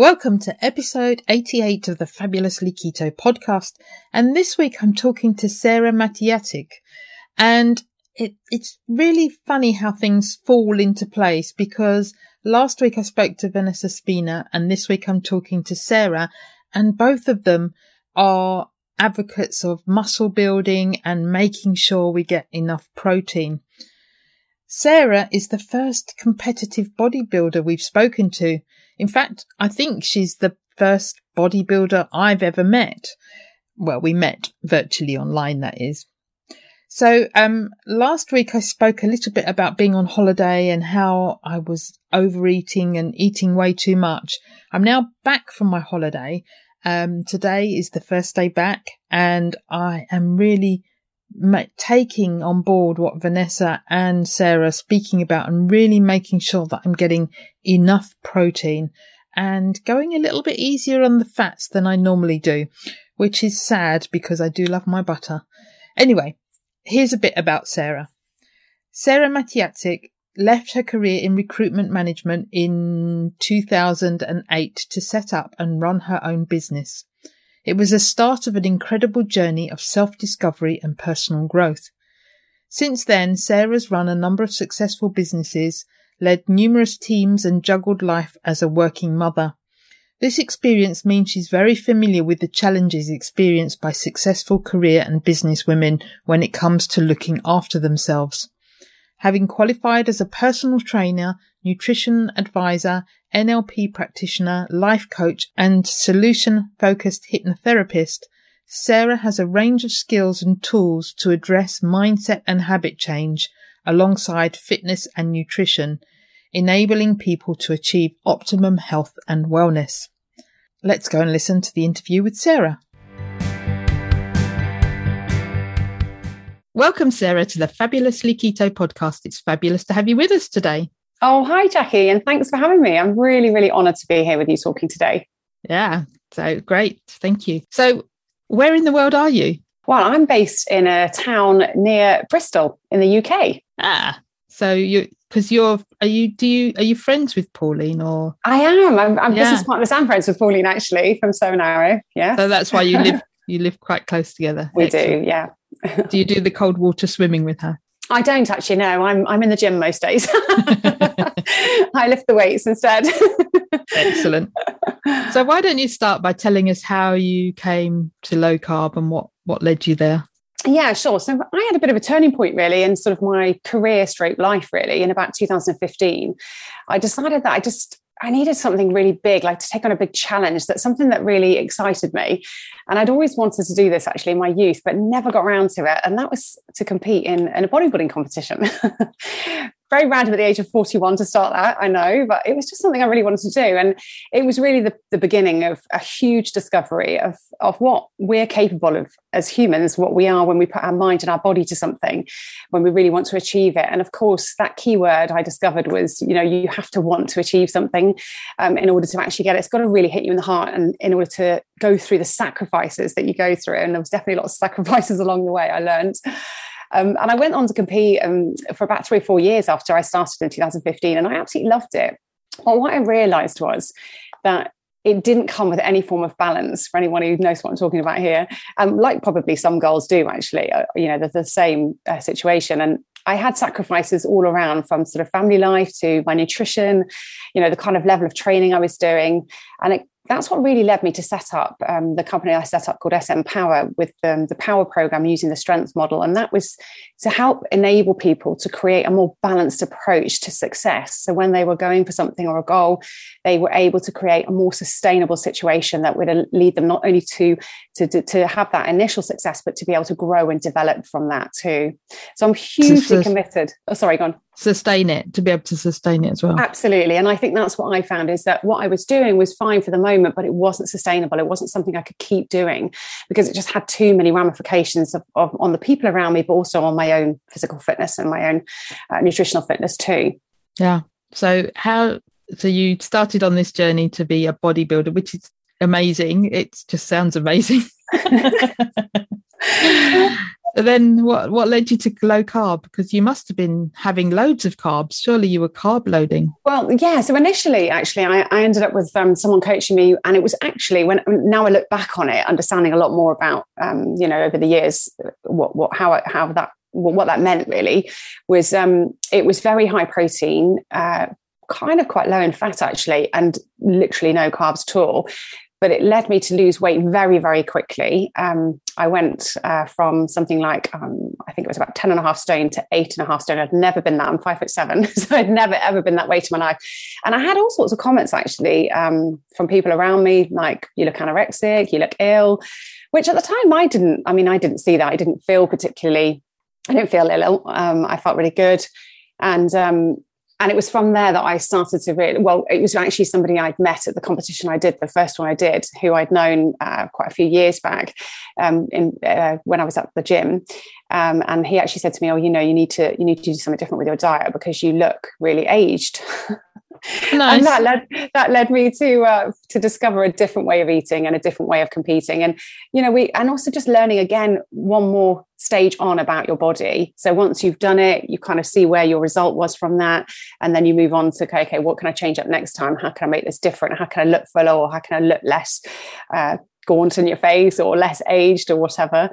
Welcome to episode 88 of the Fabulously Keto podcast. And this week I'm talking to Sarah Matiatic. And it, it's really funny how things fall into place because last week I spoke to Vanessa Spina and this week I'm talking to Sarah and both of them are advocates of muscle building and making sure we get enough protein. Sarah is the first competitive bodybuilder we've spoken to in fact, I think she's the first bodybuilder I've ever met. Well, we met virtually online, that is. So, um, last week I spoke a little bit about being on holiday and how I was overeating and eating way too much. I'm now back from my holiday. Um, today is the first day back and I am really taking on board what Vanessa and Sarah are speaking about and really making sure that I'm getting enough protein and going a little bit easier on the fats than I normally do, which is sad because I do love my butter. Anyway, here's a bit about Sarah. Sarah Matiatic left her career in recruitment management in 2008 to set up and run her own business. It was the start of an incredible journey of self discovery and personal growth. Since then, Sarah's run a number of successful businesses, led numerous teams, and juggled life as a working mother. This experience means she's very familiar with the challenges experienced by successful career and business women when it comes to looking after themselves. Having qualified as a personal trainer, nutrition advisor, NLP practitioner, life coach, and solution focused hypnotherapist, Sarah has a range of skills and tools to address mindset and habit change alongside fitness and nutrition, enabling people to achieve optimum health and wellness. Let's go and listen to the interview with Sarah. Welcome, Sarah, to the Fabulously Keto podcast. It's fabulous to have you with us today. Oh, hi, Jackie, and thanks for having me. I'm really, really honoured to be here with you talking today. Yeah, so great. Thank you. So, where in the world are you? Well, I'm based in a town near Bristol in the UK. Ah, so you because you're are you do you are you friends with Pauline or I am. I'm, I'm yeah. business partners and friends with Pauline actually from So Narrow. Yeah. So that's why you live you live quite close together. We Excellent. do, yeah. Do you do the cold water swimming with her? I don't actually know. I'm I'm in the gym most days. I lift the weights instead. Excellent. So why don't you start by telling us how you came to low carb and what what led you there? Yeah, sure. So I had a bit of a turning point really in sort of my career straight life really in about 2015. I decided that I just I needed something really big, like to take on a big challenge. That's something that really excited me. And I'd always wanted to do this actually in my youth, but never got around to it. And that was to compete in, in a bodybuilding competition. very random at the age of 41 to start that, I know, but it was just something I really wanted to do. And it was really the, the beginning of a huge discovery of, of what we're capable of as humans, what we are when we put our mind and our body to something, when we really want to achieve it. And of course, that key word I discovered was, you know, you have to want to achieve something um, in order to actually get it. It's got to really hit you in the heart and in order to go through the sacrifices that you go through. And there was definitely lots of sacrifices along the way, I learned. Um, and I went on to compete um, for about three or four years after I started in 2015, and I absolutely loved it. But what I realized was that it didn't come with any form of balance for anyone who knows what I'm talking about here. Um, like probably some girls do, actually. Uh, you know, they're the same uh, situation. And I had sacrifices all around from sort of family life to my nutrition, you know, the kind of level of training I was doing. And it that's what really led me to set up um, the company I set up called SM Power with um, the Power Program using the strength model. And that was to help enable people to create a more balanced approach to success. So when they were going for something or a goal, they were able to create a more sustainable situation that would lead them not only to, to, to have that initial success, but to be able to grow and develop from that too. So I'm hugely committed. Oh, sorry, go on sustain it to be able to sustain it as well. Absolutely. And i think that's what i found is that what i was doing was fine for the moment but it wasn't sustainable. It wasn't something i could keep doing because it just had too many ramifications of, of on the people around me but also on my own physical fitness and my own uh, nutritional fitness too. Yeah. So how so you started on this journey to be a bodybuilder which is amazing. It just sounds amazing then what what led you to low carb? Because you must have been having loads of carbs. Surely you were carb loading. Well yeah so initially actually i, I ended up with um, someone coaching me and it was actually when now i look back on it understanding a lot more about um, you know over the years what what how how that what that meant really was um, it was very high protein uh, kind of quite low in fat actually and literally no carbs at all but it led me to lose weight very, very quickly. Um, I went uh, from something like, um, I think it was about 10 and a half stone to eight and a half stone. I'd never been that. I'm five foot seven. So I'd never, ever been that weight in my life. And I had all sorts of comments actually um, from people around me, like, you look anorexic, you look ill, which at the time I didn't, I mean, I didn't see that. I didn't feel particularly, I didn't feel ill. Um, I felt really good. And um, and it was from there that I started to really well. It was actually somebody I'd met at the competition I did, the first one I did, who I'd known uh, quite a few years back, um, in uh, when I was at the gym, um, and he actually said to me, "Oh, you know, you need to you need to do something different with your diet because you look really aged." Nice. and that led that led me to uh, to discover a different way of eating and a different way of competing. And you know we and also just learning again one more stage on about your body. So once you've done it you kind of see where your result was from that. And then you move on to okay okay what can i change up next time? How can i make this different? How can i look fuller or how can i look less uh, gaunt in your face or less aged or whatever?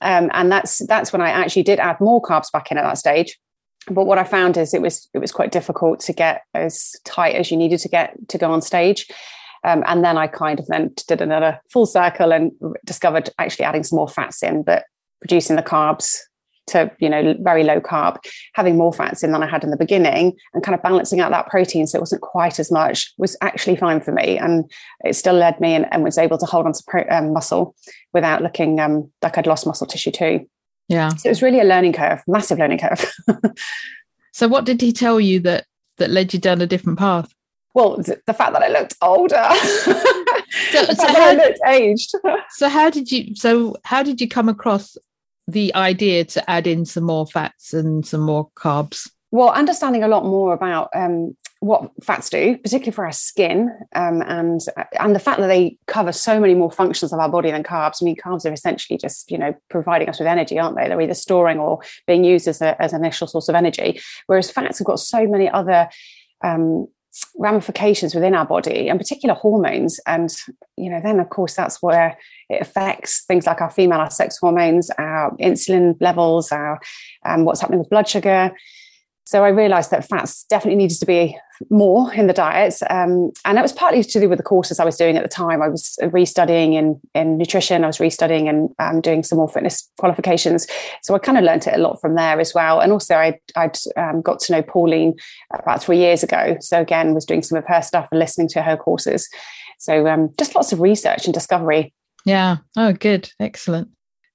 Um, and that's that's when i actually did add more carbs back in at that stage but what I found is it was it was quite difficult to get as tight as you needed to get to go on stage. Um, and then I kind of then did another full circle and discovered actually adding some more fats in, but producing the carbs to you know very low carb, having more fats in than I had in the beginning, and kind of balancing out that protein so it wasn't quite as much was actually fine for me, and it still led me and, and was able to hold on to pro, um, muscle without looking um, like I'd lost muscle tissue too. Yeah. So it was really a learning curve, massive learning curve. so what did he tell you that that led you down a different path? Well, the fact that I looked older. so, so how, I looked aged. so how did you so how did you come across the idea to add in some more fats and some more carbs? Well, understanding a lot more about um, what fats do, particularly for our skin, um, and and the fact that they cover so many more functions of our body than carbs. I mean, carbs are essentially just you know providing us with energy, aren't they? They're either storing or being used as a, as an initial source of energy. Whereas fats have got so many other um, ramifications within our body, and particular hormones. And you know, then of course that's where it affects things like our female, our sex hormones, our insulin levels, our um, what's happening with blood sugar. So I realised that fats definitely needed to be more in the diet, um, and that was partly to do with the courses I was doing at the time. I was restudying in in nutrition. I was restudying and um, doing some more fitness qualifications. So I kind of learned it a lot from there as well. And also I I'd, um, got to know Pauline about three years ago. So again, was doing some of her stuff and listening to her courses. So um, just lots of research and discovery. Yeah. Oh, good. Excellent.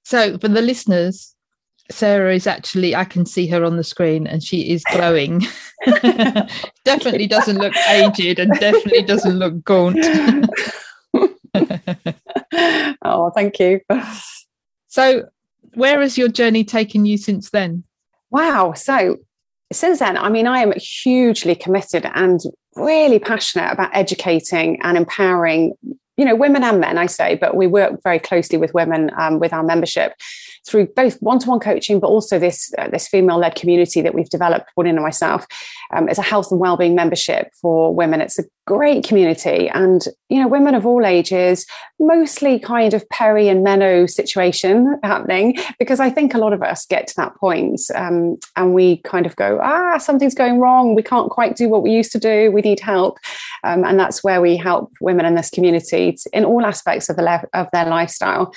So for the listeners, Sarah is actually, I can see her on the screen and she is glowing. definitely doesn't look aged and definitely doesn't look gaunt. oh, thank you. So, where has your journey taken you since then? Wow. So, since then, I mean, I am hugely committed and really passionate about educating and empowering you know women and men i say but we work very closely with women um, with our membership through both one-to-one coaching, but also this uh, this female-led community that we've developed, Pauline and myself, um, as a health and well-being membership for women. It's a great community, and you know, women of all ages, mostly kind of peri and meno situation happening, because I think a lot of us get to that point, um, and we kind of go, ah, something's going wrong. We can't quite do what we used to do. We need help, Um, and that's where we help women in this community in all aspects of, the le- of their lifestyle.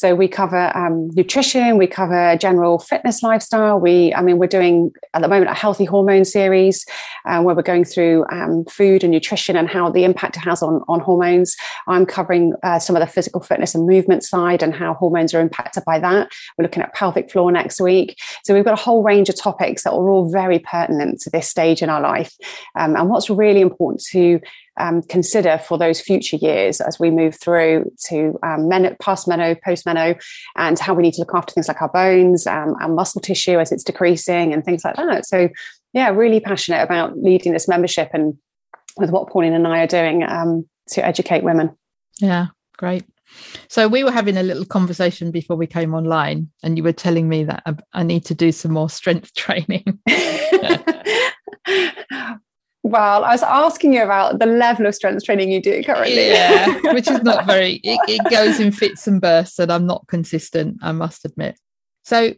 So we cover um, nutrition, we cover general fitness lifestyle. We, I mean, we're doing at the moment a healthy hormone series uh, where we're going through um, food and nutrition and how the impact it has on, on hormones. I'm covering uh, some of the physical fitness and movement side and how hormones are impacted by that. We're looking at pelvic floor next week. So we've got a whole range of topics that are all very pertinent to this stage in our life. Um, and what's really important to um, consider for those future years as we move through to um, men- past meno, post meno, and how we need to look after things like our bones um, and muscle tissue as it's decreasing and things like that. So, yeah, really passionate about leading this membership and with what Pauline and I are doing um, to educate women. Yeah, great. So we were having a little conversation before we came online, and you were telling me that I need to do some more strength training. Well, I was asking you about the level of strength training you do currently. Yeah, which is not very, it, it, goes in fits and bursts, and I'm not consistent, I must admit. So,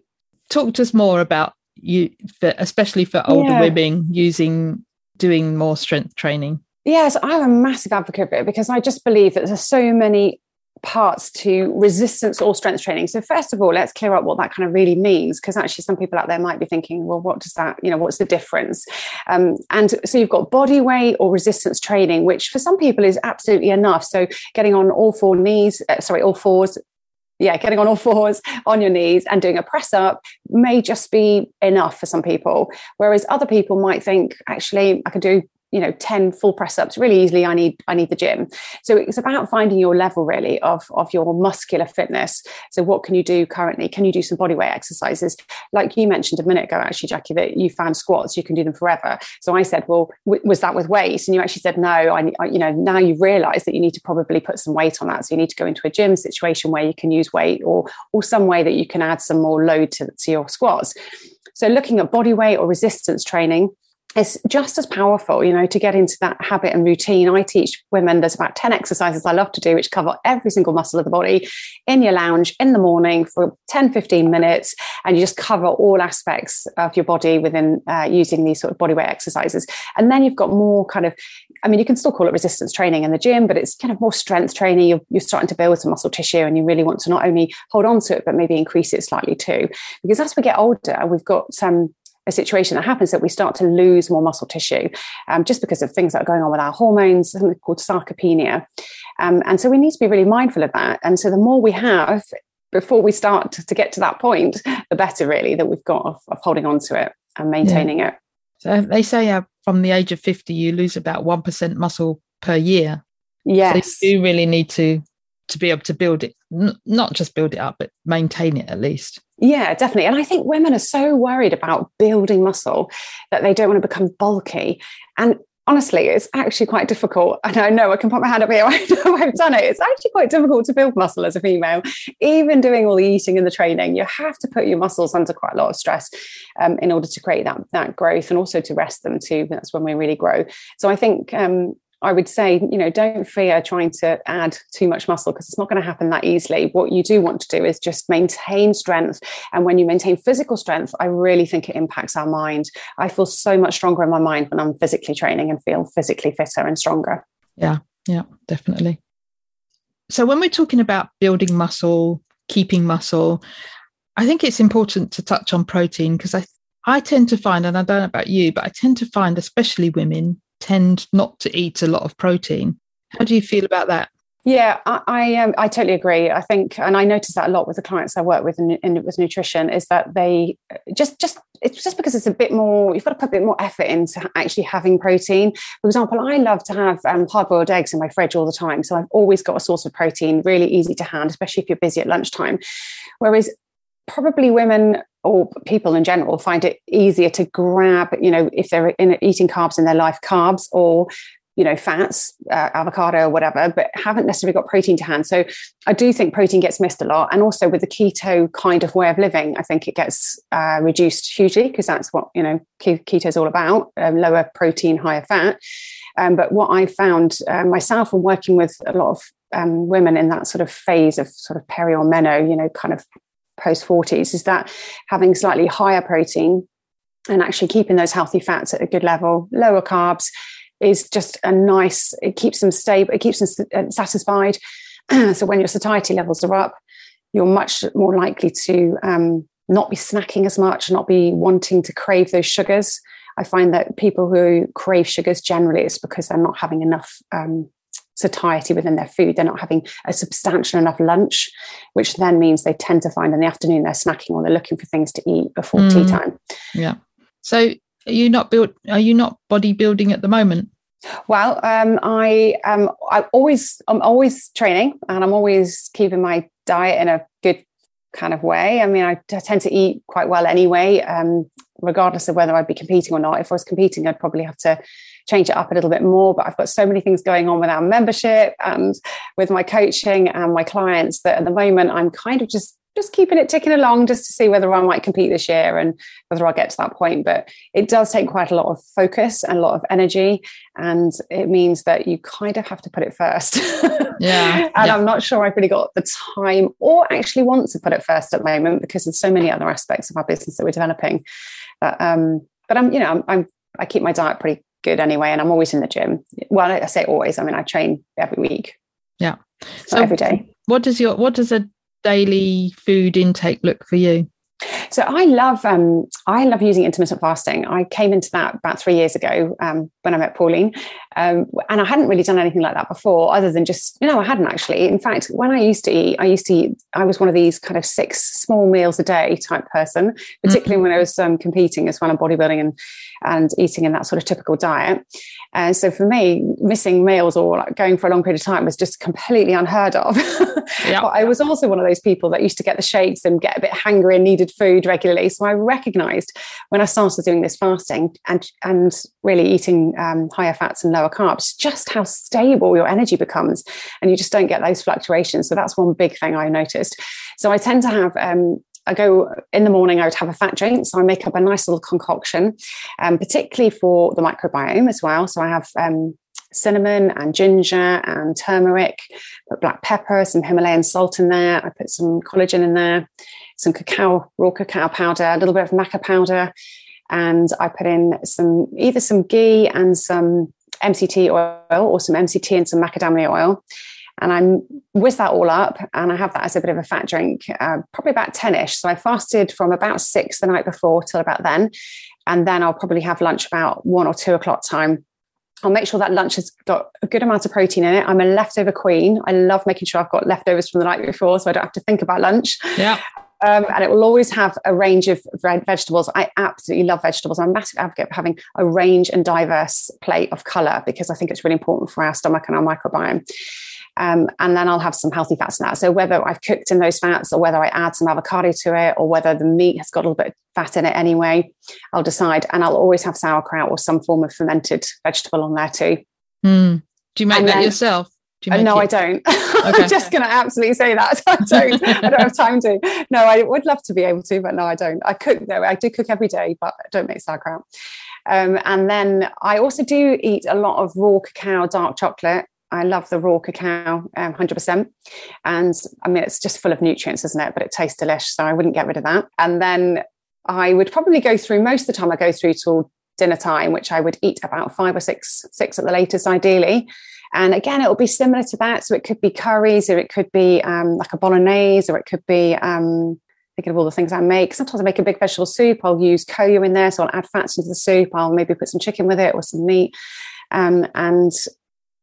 talk to us more about you, for, especially for older yeah. women using, doing more strength training. Yes, I'm a massive advocate of it because I just believe that there's so many parts to resistance or strength training. So first of all, let's clear up what that kind of really means, because actually some people out there might be thinking, well, what does that, you know, what's the difference? Um, and so you've got body weight or resistance training, which for some people is absolutely enough. So getting on all four knees, uh, sorry, all fours, yeah, getting on all fours on your knees and doing a press up may just be enough for some people. Whereas other people might think, actually, I could do you know 10 full press ups really easily i need i need the gym. So it's about finding your level really of of your muscular fitness. So what can you do currently? Can you do some body weight exercises? Like you mentioned a minute ago actually jackie that you found squats you can do them forever. So i said well w- was that with weight and you actually said no I, I you know now you realize that you need to probably put some weight on that. So you need to go into a gym situation where you can use weight or or some way that you can add some more load to, to your squats. So looking at body weight or resistance training it's just as powerful, you know, to get into that habit and routine. I teach women there's about 10 exercises I love to do, which cover every single muscle of the body in your lounge in the morning for 10, 15 minutes. And you just cover all aspects of your body within uh, using these sort of bodyweight exercises. And then you've got more kind of, I mean, you can still call it resistance training in the gym, but it's kind of more strength training. You're, you're starting to build some muscle tissue and you really want to not only hold on to it, but maybe increase it slightly too. Because as we get older, we've got some a situation that happens that we start to lose more muscle tissue um, just because of things that are going on with our hormones, something called sarcopenia. Um, and so we need to be really mindful of that. And so the more we have before we start to, get to that point, the better really that we've got of, of holding on to it and maintaining yeah. it. So they say uh, from the age of 50, you lose about 1% muscle per year. Yes. So you really need to to be able to build it, n- not just build it up, but maintain it at least. Yeah, definitely. And I think women are so worried about building muscle that they don't want to become bulky. And honestly, it's actually quite difficult. And I know I can put my hand up here. I know I've done it. It's actually quite difficult to build muscle as a female. Even doing all the eating and the training, you have to put your muscles under quite a lot of stress um, in order to create that that growth and also to rest them too. That's when we really grow. So I think um, I would say, you know, don't fear trying to add too much muscle because it's not going to happen that easily. What you do want to do is just maintain strength. And when you maintain physical strength, I really think it impacts our mind. I feel so much stronger in my mind when I'm physically training and feel physically fitter and stronger. Yeah, yeah, definitely. So when we're talking about building muscle, keeping muscle, I think it's important to touch on protein because I I tend to find, and I don't know about you, but I tend to find, especially women, tend not to eat a lot of protein. How do you feel about that? Yeah, I I, um, I totally agree. I think, and I notice that a lot with the clients I work with in, in, with nutrition is that they just just it's just because it's a bit more. You've got to put a bit more effort into actually having protein. For example, I love to have um, hard boiled eggs in my fridge all the time, so I've always got a source of protein, really easy to hand, especially if you're busy at lunchtime. Whereas probably women or people in general find it easier to grab, you know, if they're in, eating carbs in their life, carbs or you know fats uh, avocado or whatever but haven't necessarily got protein to hand. So i do think protein gets missed a lot. And also with the keto kind of way of living i think it gets uh, reduced hugely because that's what you know keto is all about um, lower protein higher fat. Um, but what i found uh, myself and working with a lot of um, women in that sort of phase of sort of peri or meno you know kind of post 40s is that having slightly higher protein and actually keeping those healthy fats at a good level, lower carbs, is just a nice. It keeps them stable. It keeps them uh, satisfied. so when your satiety levels are up, you're much more likely to um, not be snacking as much, not be wanting to crave those sugars. I find that people who crave sugars generally it's because they're not having enough um, satiety within their food. They're not having a substantial enough lunch, which then means they tend to find in the afternoon they're snacking or they're looking for things to eat before mm. tea time. Yeah. So are you not built? Are you not bodybuilding at the moment? Well, um, I um, I always I'm always training and I'm always keeping my diet in a good kind of way. I mean, I, I tend to eat quite well anyway, um, regardless of whether I'd be competing or not. If I was competing, I'd probably have to change it up a little bit more. But I've got so many things going on with our membership and with my coaching and my clients that at the moment I'm kind of just just keeping it ticking along just to see whether I might compete this year and whether I'll get to that point. But it does take quite a lot of focus and a lot of energy. And it means that you kind of have to put it first. Yeah. and yeah. I'm not sure I've really got the time or actually want to put it first at the moment because there's so many other aspects of our business that we're developing. But, um, but I'm, you know, I'm, I'm I keep my diet pretty good anyway, and I'm always in the gym. Well, I say always. I mean, I train every week. Yeah. So every day. What does your what does a daily food intake look for you? So I love um, I love using intermittent fasting. I came into that about three years ago um, when I met Pauline, um, and I hadn't really done anything like that before, other than just you know I hadn't actually. In fact, when I used to eat, I used to eat. I was one of these kind of six small meals a day type person, particularly mm-hmm. when I was um, competing as well in bodybuilding and and eating in that sort of typical diet. And so for me, missing meals or like going for a long period of time was just completely unheard of. Yeah. but I was also one of those people that used to get the shakes and get a bit hungry and needed food regularly. So I recognized when I started doing this fasting and, and really eating um, higher fats and lower carbs, just how stable your energy becomes. And you just don't get those fluctuations. So that's one big thing I noticed. So I tend to have um, I go in the morning, I would have a fat drink. So I make up a nice little concoction, um, particularly for the microbiome as well. So I have um, cinnamon and ginger and turmeric, put black pepper, some Himalayan salt in there. I put some collagen in there, some cacao, raw cacao powder, a little bit of maca powder. And I put in some either some ghee and some MCT oil or some MCT and some macadamia oil and I whiz that all up and I have that as a bit of a fat drink, uh, probably about 10 ish. So I fasted from about six the night before till about then. And then I'll probably have lunch about one or two o'clock time. I'll make sure that lunch has got a good amount of protein in it. I'm a leftover queen. I love making sure I've got leftovers from the night before so I don't have to think about lunch. Yeah. Um, and it will always have a range of vegetables. I absolutely love vegetables. I'm a massive advocate for having a range and diverse plate of color because I think it's really important for our stomach and our microbiome. Um, and then I'll have some healthy fats in that. So whether I've cooked in those fats or whether I add some avocado to it or whether the meat has got a little bit of fat in it anyway, I'll decide. And I'll always have sauerkraut or some form of fermented vegetable on there too. Mm. Do you make and that then, yourself? Uh, no, it? I don't. Okay. I'm just going to absolutely say that. I don't. I don't have time to. No, I would love to be able to, but no, I don't. I cook though. I do cook every day, but I don't make sauerkraut. Um, and then I also do eat a lot of raw cacao, dark chocolate. I love the raw cacao, um, 100%. And I mean, it's just full of nutrients, isn't it? But it tastes delicious. So I wouldn't get rid of that. And then I would probably go through most of the time, I go through till dinner time, which I would eat about five or six, six at the latest, ideally. And again, it will be similar to that. So it could be curries, or it could be um, like a bolognese, or it could be um, thinking of all the things I make. Sometimes I make a big vegetable soup. I'll use koyu in there, so I'll add fats into the soup. I'll maybe put some chicken with it or some meat. Um, and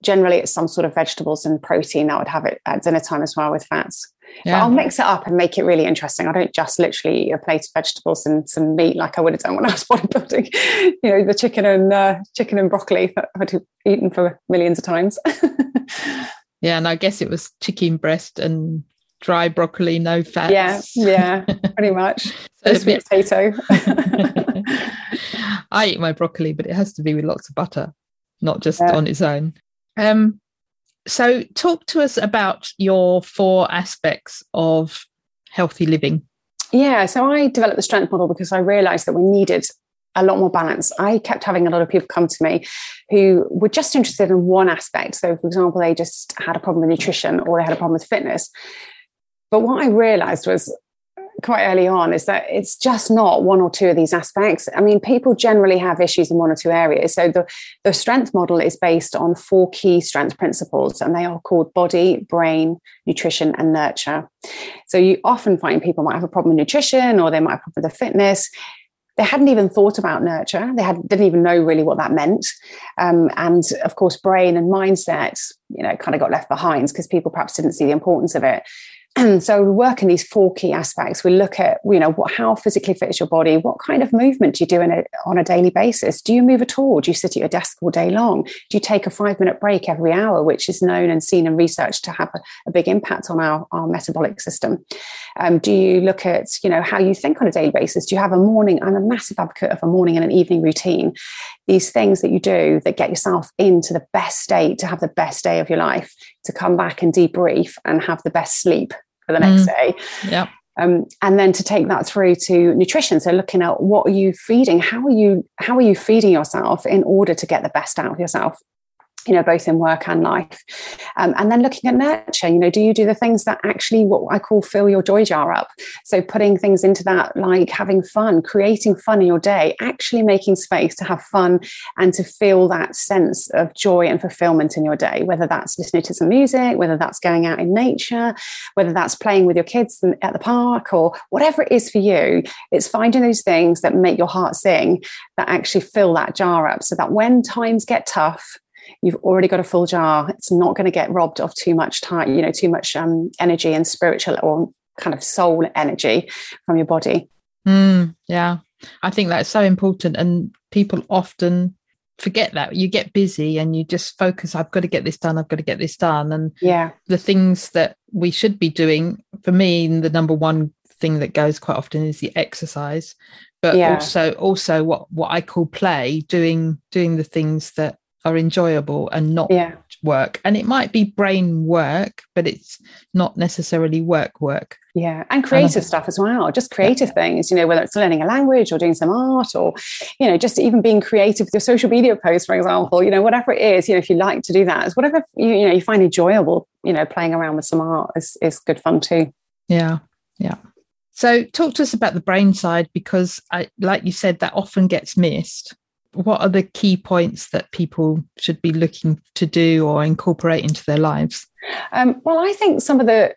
generally it's some sort of vegetables and protein. I would have it at dinner time as well with fats. Yeah. But I'll mix it up and make it really interesting. I don't just literally eat a plate of vegetables and some meat like I would have done when I was bodybuilding. you know, the chicken and uh, chicken and broccoli that I'd eaten for millions of times. yeah, and I guess it was chicken breast and dry broccoli, no fat. Yeah, yeah, pretty much. so sweet potato. I eat my broccoli, but it has to be with lots of butter, not just yeah. on its own. Um, so, talk to us about your four aspects of healthy living. Yeah, so I developed the strength model because I realized that we needed a lot more balance. I kept having a lot of people come to me who were just interested in one aspect. So, for example, they just had a problem with nutrition or they had a problem with fitness. But what I realized was quite early on is that it's just not one or two of these aspects. I mean, people generally have issues in one or two areas. So the, the strength model is based on four key strength principles, and they are called body, brain, nutrition, and nurture. So you often find people might have a problem with nutrition or they might have a problem with fitness they hadn't even thought about nurture. They had, didn't even know really what that meant. Um, and of course, brain and mindset, you know, kind of got left behind because people perhaps didn't see the importance of it. And so we work in these four key aspects. We look at, you know, what, how physically fit is your body? What kind of movement do you do in a, on a daily basis? Do you move at all? Do you sit at your desk all day long? Do you take a five minute break every hour, which is known and seen and researched to have a, a big impact on our, our metabolic system? Um, do you look at, you know, how you think on a daily basis? Do you have a morning? I'm a massive advocate of a morning and an evening routine. These things that you do that get yourself into the best state to have the best day of your life, to come back and debrief and have the best sleep for the next mm. day. Yeah. Um, and then to take that through to nutrition so looking at what are you feeding how are you how are you feeding yourself in order to get the best out of yourself you know, both in work and life. Um, and then looking at nurture, you know, do you do the things that actually what I call fill your joy jar up? So putting things into that, like having fun, creating fun in your day, actually making space to have fun and to feel that sense of joy and fulfillment in your day, whether that's listening to some music, whether that's going out in nature, whether that's playing with your kids at the park or whatever it is for you. It's finding those things that make your heart sing that actually fill that jar up so that when times get tough, you've already got a full jar. It's not going to get robbed of too much time, you know, too much um, energy and spiritual or kind of soul energy from your body. Mm, yeah, I think that's so important, and people often forget that you get busy and you just focus i've got to get this done i've got to get this done and yeah the things that we should be doing for me the number one thing that goes quite often is the exercise but yeah. also also what what i call play doing doing the things that are enjoyable and not yeah. work. And it might be brain work, but it's not necessarily work work. Yeah. And creative and stuff as well, just creative yeah. things, you know, whether it's learning a language or doing some art or, you know, just even being creative with your social media posts, for example, you know, whatever it is, you know, if you like to do that, it's whatever you, you know, you find enjoyable, you know, playing around with some art is, is good fun too. Yeah. Yeah. So talk to us about the brain side because I like you said that often gets missed what are the key points that people should be looking to do or incorporate into their lives? Um, well, I think some of the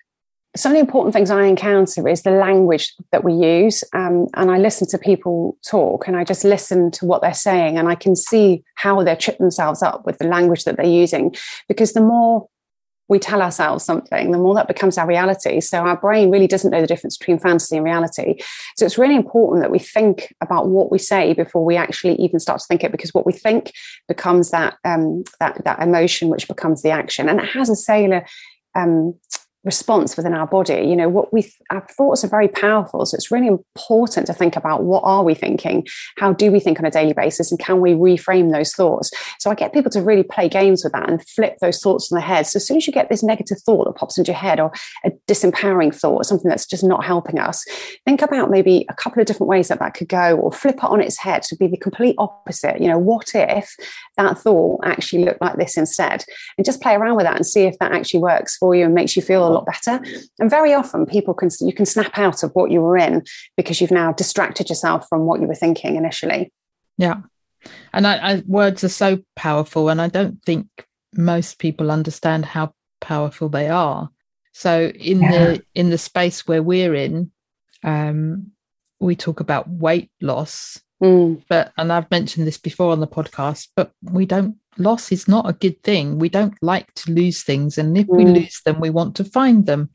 some of the important things I encounter is the language that we use. Um, and I listen to people talk and I just listen to what they're saying and I can see how they trip themselves up with the language that they're using. Because the more we tell ourselves something, the more that becomes our reality. So our brain really doesn't know the difference between fantasy and reality. So it's really important that we think about what we say before we actually even start to think it, because what we think becomes that um, that that emotion, which becomes the action, and it has a cellular um, response within our body. You know what we our thoughts are very powerful so it's really important to think about what are we thinking? How do we think on a daily basis and can we reframe those thoughts? So i get people to really play games with that and flip those thoughts on their head so as soon as you get this negative thought that pops into your head or a disempowering thought something that's just not helping us think about maybe a couple of different ways that that could go or flip it on its head to be the complete opposite. You know what if that thought actually looked like this instead? And just play around with that and see if that actually works for you and makes you feel lot better. And very often people can you can snap out of what you were in because you've now distracted yourself from what you were thinking initially. Yeah. And I, I, words are so powerful, and I don't think most people understand how powerful they are. So in yeah. the in the space where we're in, um, we talk about weight loss, mm. but and I've mentioned this before on the podcast, but we don't loss is not a good thing. We don't like to lose things. And if mm. we lose them, we want to find them.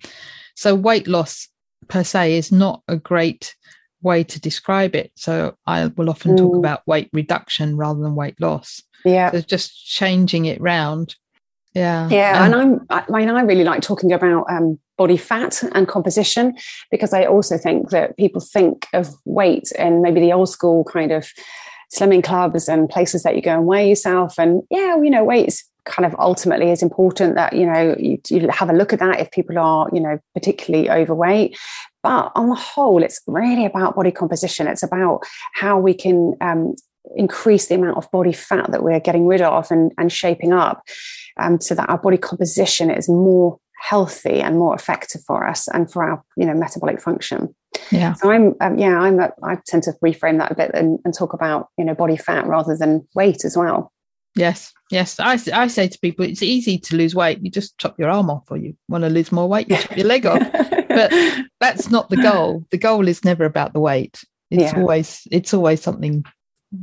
So, weight loss per se is not a great way to describe it. So, I will often mm. talk about weight reduction rather than weight loss. Yeah. So, just changing it round. Yeah. Yeah. Um, and I'm, I mean, I really like talking about um, body fat and composition because I also think that people think of weight and maybe the old school kind of slimming clubs and places that you go and weigh yourself. And yeah, you know, weight is kind of ultimately is important that, you know, you, you have a look at that if people are, you know, particularly overweight. But on the whole, it's really about body composition. It's about how we can um, increase the amount of body fat that we're getting rid of and, and shaping up um, so that our body composition is more healthy and more effective for us and for our you know metabolic function. Yeah. So i'm um, yeah i'm a, i tend to reframe that a bit and, and talk about you know body fat rather than weight as well. Yes yes. I, I say to people it's easy to lose weight. You just chop your arm off or you want to lose more weight you chop your leg off. But that's not the goal. The goal is never about the weight. It's yeah. always it's always something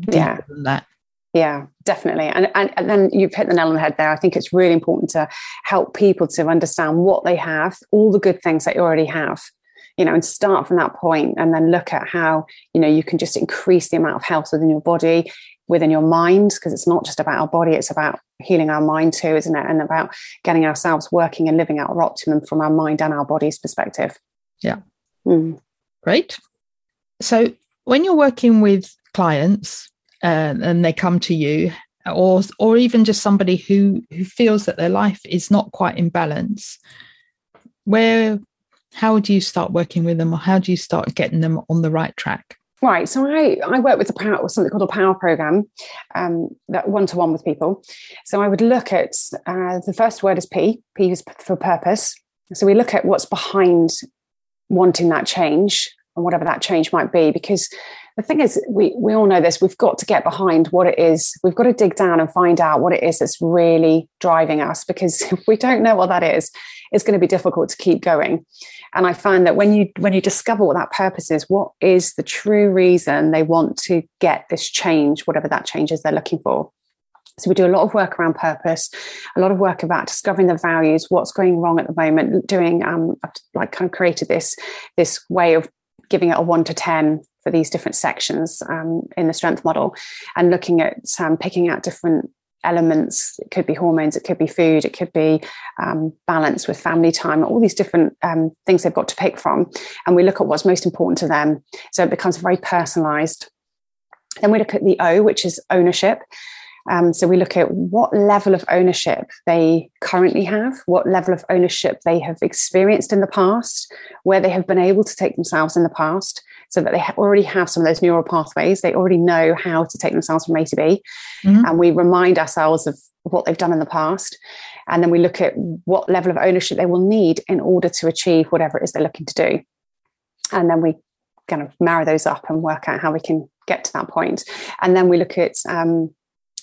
yeah. than that yeah, definitely. And, and, and then you've hit the nail on the head there. I think it's really important to help people to understand what they have, all the good things that you already have, you know, and start from that point and then look at how, you know, you can just increase the amount of health within your body, within your mind, because it's not just about our body, it's about healing our mind too, isn't it? And about getting ourselves working and living out our optimum from our mind and our body's perspective. Yeah. Mm. Great. So when you're working with clients, uh, and they come to you or or even just somebody who who feels that their life is not quite in balance where how do you start working with them or how do you start getting them on the right track Right. So I, I work with the power, something called a power program, um, that one to one with people. So I would look at uh, the first word is P. P is for purpose. So we look at what's behind wanting that change and whatever that change might be, because the thing is, we, we all know this. We've got to get behind what it is. We've got to dig down and find out what it is that's really driving us. Because if we don't know what that is, it's going to be difficult to keep going. And I find that when you when you discover what that purpose is, what is the true reason they want to get this change, whatever that change is they're looking for. So we do a lot of work around purpose, a lot of work about discovering the values, what's going wrong at the moment. Doing um, like kind of created this this way of giving it a one to ten for these different sections um, in the strength model and looking at um, picking out different elements. It could be hormones it could be food it could be um, balance with family time all these different um, things they've got to pick from. And we look at what's most important to them. So it becomes very personalized. Then we look at the o which is ownership um, so we look at what level of ownership they currently have, what level of ownership they have experienced in the past, where they have been able to take themselves in the past, so that they already have some of those neural pathways. They already know how to take themselves from A to B. Mm-hmm. And we remind ourselves of what they've done in the past. And then we look at what level of ownership they will need in order to achieve whatever it is they're looking to do. And then we kind of marry those up and work out how we can get to that point. And then we look at um,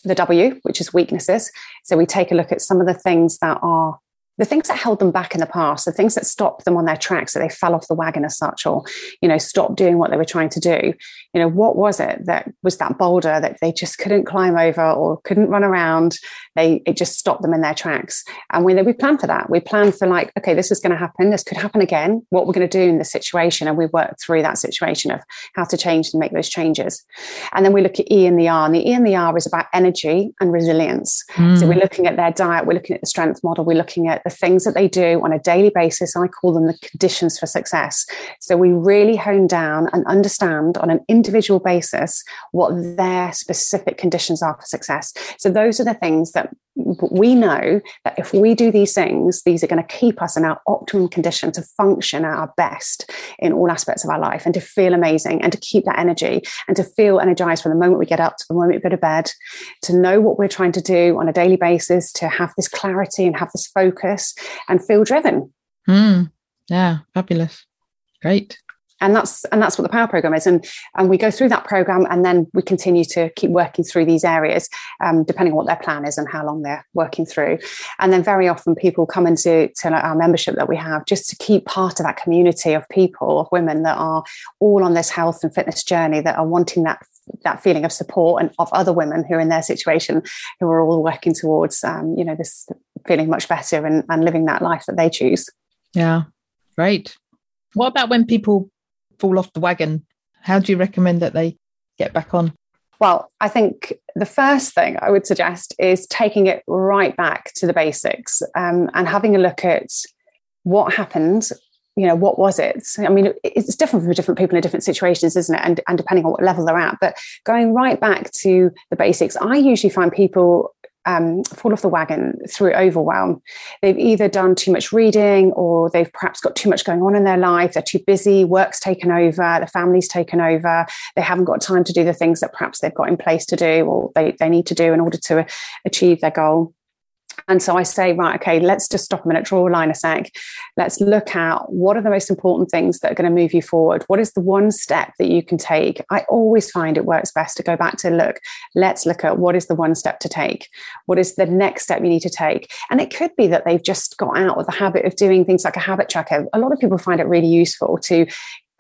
the W, which is weaknesses. So we take a look at some of the things that are the things that held them back in the past, the things that stopped them on their tracks, that they fell off the wagon as such, or you know, stopped doing what they were trying to do. You know, what was it that was that boulder that they just couldn't climb over or couldn't run around? They it just stopped them in their tracks. And we we plan for that. We plan for like, okay, this is going to happen. This could happen again. What we're going to do in this situation, and we work through that situation of how to change and make those changes. And then we look at E and the R. And the E and the R is about energy and resilience. Mm. So we're looking at their diet. We're looking at the strength model. We're looking at the things that they do on a daily basis. I call them the conditions for success. So we really hone down and understand on an individual basis what their specific conditions are for success. So those are the things that we know that if we do these things, these are going to keep us in our optimum condition to function at our best in all aspects of our life and to feel amazing and to keep that energy and to feel energized from the moment we get up to the moment we go to bed, to know what we're trying to do on a daily basis, to have this clarity and have this focus and feel driven. Mm, yeah, fabulous. Great and that's and that's what the power program is and and we go through that program and then we continue to keep working through these areas um, depending on what their plan is and how long they're working through and then very often people come into to our membership that we have just to keep part of that community of people of women that are all on this health and fitness journey that are wanting that that feeling of support and of other women who are in their situation who are all working towards um, you know this feeling much better and, and living that life that they choose yeah great what about when people fall off the wagon? How do you recommend that they get back on? Well, I think the first thing I would suggest is taking it right back to the basics um, and having a look at what happened. You know, what was it? I mean, it's different for different people in different situations, isn't it? And, and depending on what level they're at. But going right back to the basics, I usually find people um, fall off the wagon through overwhelm. They've either done too much reading or they've perhaps got too much going on in their life. They're too busy, work's taken over, the family's taken over. They haven't got time to do the things that perhaps they've got in place to do or they, they need to do in order to achieve their goal. And so I say, right, okay, let's just stop a minute, draw a line a sec. Let's look at what are the most important things that are going to move you forward. What is the one step that you can take? I always find it works best to go back to look, let's look at what is the one step to take? What is the next step you need to take? And it could be that they've just got out of the habit of doing things like a habit tracker. A lot of people find it really useful to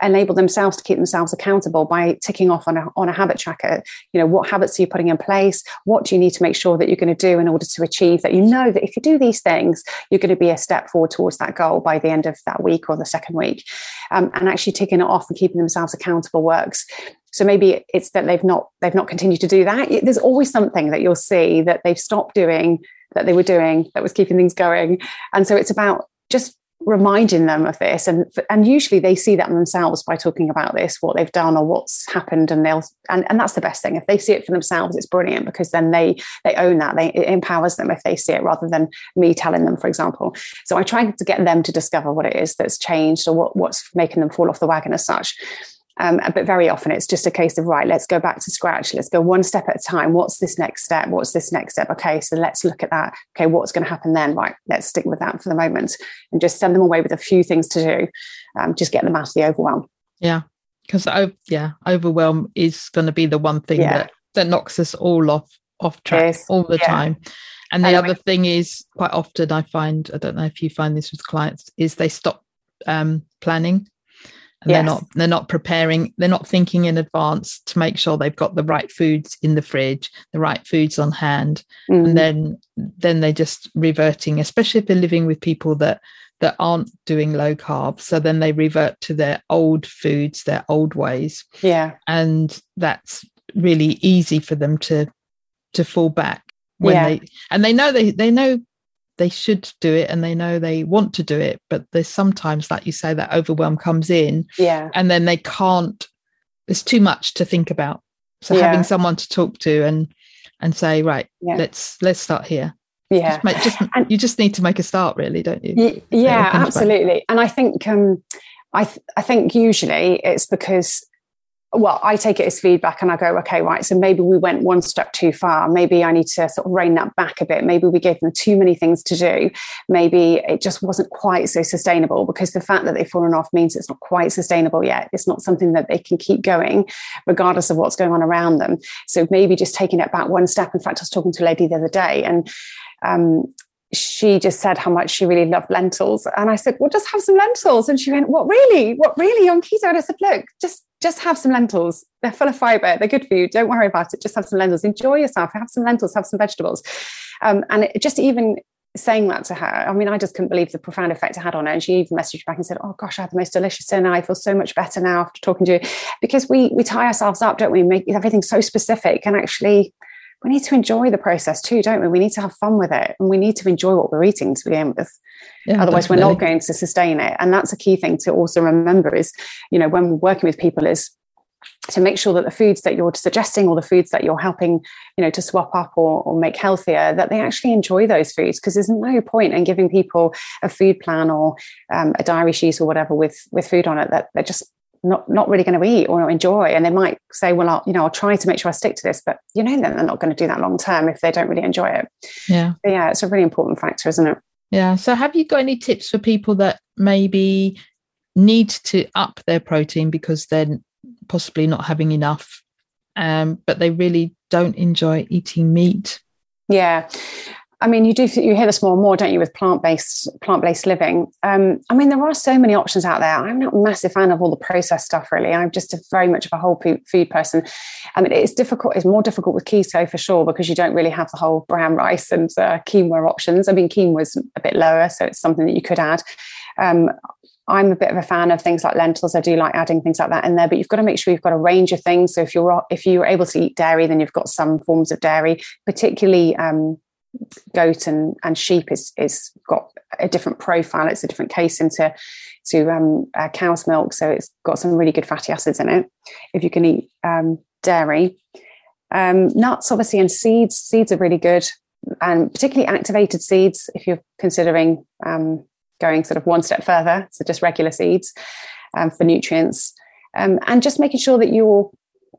enable themselves to keep themselves accountable by ticking off on a, on a habit tracker. You know what habits are you putting in place? What do you need to make sure that you're going to do in order to achieve that? You know that if you do these things you're going to be a step forward towards that goal by the end of that week or the second week. Um, and actually ticking it off and keeping themselves accountable works. So maybe it's that they've not they've not continued to do that. There's always something that you'll see that they've stopped doing that they were doing that was keeping things going. And so it's about just reminding them of this. And and usually they see that themselves by talking about this what they've done or what's happened and they'll and, and that's the best thing. If they see it for themselves it's brilliant because then they they own that. They it empowers them if they see it rather than me telling them for example. So i try to get them to discover what it is that's changed or what, what's making them fall off the wagon as such um, but very often it's just a case of, right, let's go back to scratch. Let's go one step at a time. What's this next step? What's this next step? Okay, so let's look at that. Okay, what's going to happen then? Right, let's stick with that for the moment and just send them away with a few things to do. Um, just get them out of the overwhelm. Yeah. Because, yeah, overwhelm is going to be the one thing yeah. that, that knocks us all off off track all the yeah. time. And the and other I mean, thing is, quite often I find, I don't know if you find this with clients, is they stop um, planning and yes. they're not they're not preparing they're not thinking in advance to make sure they've got the right foods in the fridge the right foods on hand mm. and then then they're just reverting especially if they're living with people that that aren't doing low carb so then they revert to their old foods their old ways yeah and that's really easy for them to to fall back when yeah. they and they know they they know they should do it and they know they want to do it but there's sometimes like you say that overwhelm comes in yeah. and then they can't there's too much to think about. So yeah. having someone to talk to and and say right yeah. let's let's start here. Yeah. Just, make, just and, you just need to make a start really don't you? Y- yeah absolutely. And i think um I, th- I think usually it's because well, I take it as feedback and I go, okay, right. So maybe we went one step too far. Maybe I need to sort of rein that back a bit. Maybe we gave them too many things to do. Maybe it just wasn't quite so sustainable because the fact that they've fallen off means it's not quite sustainable yet. It's not something that they can keep going, regardless of what's going on around them. So maybe just taking it back one step. In fact, I was talking to a lady the other day and um, she just said how much she really loved lentils. And I said, well, just have some lentils. And she went, what really? What really on keto? And I said, look, just, just have some lentils. They're full of fiber. They're good for you. Don't worry about it. Just have some lentils. Enjoy yourself. Have some lentils, have some vegetables. Um, and it, just even saying that to her, I mean, I just couldn't believe the profound effect it had on her. And she even messaged back and said, "Oh gosh, I had the most delicious dinner. I feel so much better now after talking to you." Because we we tie ourselves up, don't we? Make everything so specific, and actually, we need to enjoy the process too, don't we? We need to have fun with it and we need to enjoy what we're eating to begin with. Yeah, Otherwise, definitely. we're not going to sustain it. And that's a key thing to also remember is, you know, when we're working with people is to make sure that the foods that you're suggesting or the foods that you're helping, you know, to swap up or, or make healthier, that they actually enjoy those foods. Because there's no point in giving people a food plan or um, a diary sheet or whatever with with food on it that they're just not not really going to eat or enjoy. And they might say well I'll, you know I'll try to make sure I stick to this but you know then they're not going to do that long term if they don't really enjoy it. Yeah. But yeah it's a really important factor isn't it? Yeah. So have you got any tips for people that maybe need to up their protein because they're possibly not having enough um, but they really don't enjoy eating meat? Yeah I mean, you do you hear this more and more, don't you, with plant based plant based living? Um, I mean, there are so many options out there. I'm not a massive fan of all the processed stuff, really. I'm just a, very much of a whole food person. I mean, it's difficult. It's more difficult with keto for sure because you don't really have the whole brown rice and uh, quinoa options. I mean, quinoa is a bit lower, so it's something that you could add. Um, I'm a bit of a fan of things like lentils. I do like adding things like that in there, but you've got to make sure you've got a range of things. So if you're if you're able to eat dairy, then you've got some forms of dairy, particularly um, goat and, and sheep is is got a different profile. It's a different case into to um, uh, cow's milk, so it's got some really good fatty acids in it. If you can eat um, dairy, um, nuts obviously and seeds. Seeds are really good, and particularly activated seeds. If you're considering um, going sort of one step further, so just regular seeds um, for nutrients, um, and just making sure that you're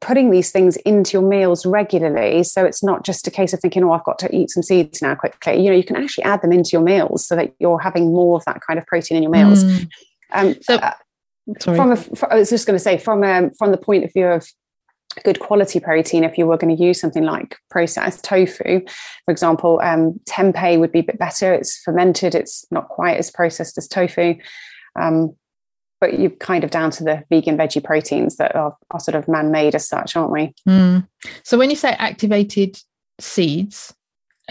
putting these things into your meals regularly. So it's not just a case of thinking, oh, I've got to eat some seeds now quickly. You know, you can actually add them into your meals so that you're having more of that kind of protein in your meals. Mm. Um, so, uh, from a, I was just going to say, from um, from the point of view of good quality protein, if you were going to use something like processed tofu, for example, um, tempeh would be a bit better. It's fermented. It's not quite as processed as tofu. Um, but you're kind of down to the vegan veggie proteins that are, are sort of man-made as such, aren't we? Mm. So when you say activated seeds,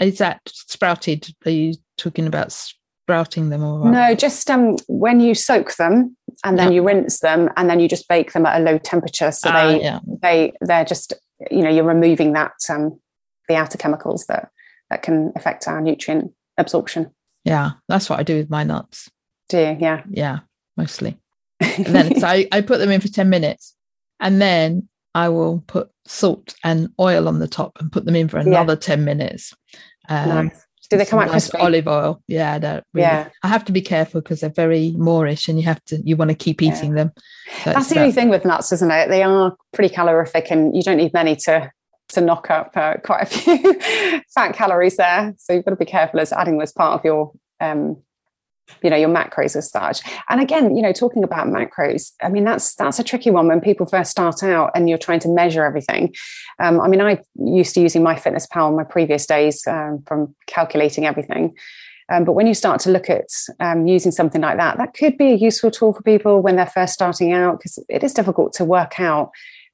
is that sprouted? Are you talking about sprouting them or no just um when you soak them and then you rinse them and then you just bake them at a low temperature so uh, they yeah. they they're just you know you're removing that um the outer chemicals that that can affect our nutrient absorption yeah that's what i do with my nuts do you yeah yeah mostly and then so I, I put them in for 10 minutes and then i will put salt and oil on the top and put them in for another yeah. 10 minutes um, nice. Do they come out nice crispy? Olive oil. Yeah, really, yeah. I have to be careful because they're very moreish and you have to you want to keep eating yeah. them. So That's the only thing with nuts, isn't it? They are pretty calorific, and you don't need many to to knock up uh, quite a few fat calories there. So you've got to be careful as adding them as part of your um, you know your macros as such. And again you know talking about macros i mean that's that's a tricky one when people first start out and you're trying to measure everything. Um, i mean i used to using MyFitnessPal in my previous days um, from calculating everything. Um, but when you start to look at um, using something like that that could be a useful tool for people when they're first starting out because it is difficult to work out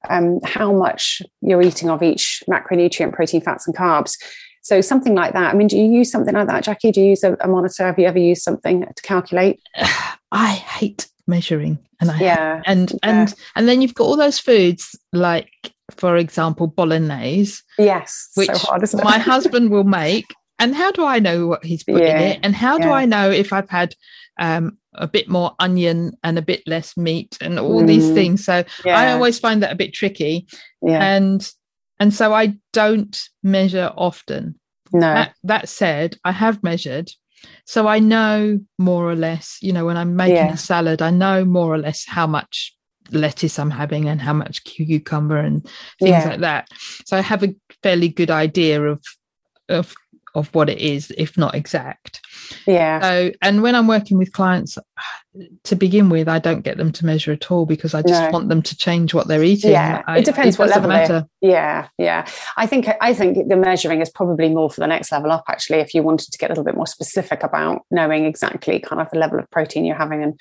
um, how much you're eating of each macronutrient protein fats and carbs so something like that. I mean, do you use something like that, Jackie? Do you use a, a monitor? Have you ever used something to calculate? I hate measuring, and I yeah, and yeah. and and then you've got all those foods like, for example, bolognese. Yes, which so my husband will make. And how do I know what he's put yeah, in it? And how do I know if I've had um, a bit more onion and a bit less meat and all mm, these things? So I always find that a bit tricky. Yeah. And and so I don't measure often. No. That, that, said, I have measured. So I know more or less, you know, when I'm making yeah. a salad, I know more or less how much lettuce I'm having and how much cucumber and things yeah. like that. So I have a fairly good idea of of of what it is, if not exact. Yeah. So, and when I'm working with clients, to begin with, I don't get them to measure at all because I just no. want them to change what they're eating. Yeah, I, it depends it what level. Matter. Yeah, yeah. I think I think the measuring is probably more for the next level up. Actually, if you wanted to get a little bit more specific about knowing exactly kind of the level of protein you're having and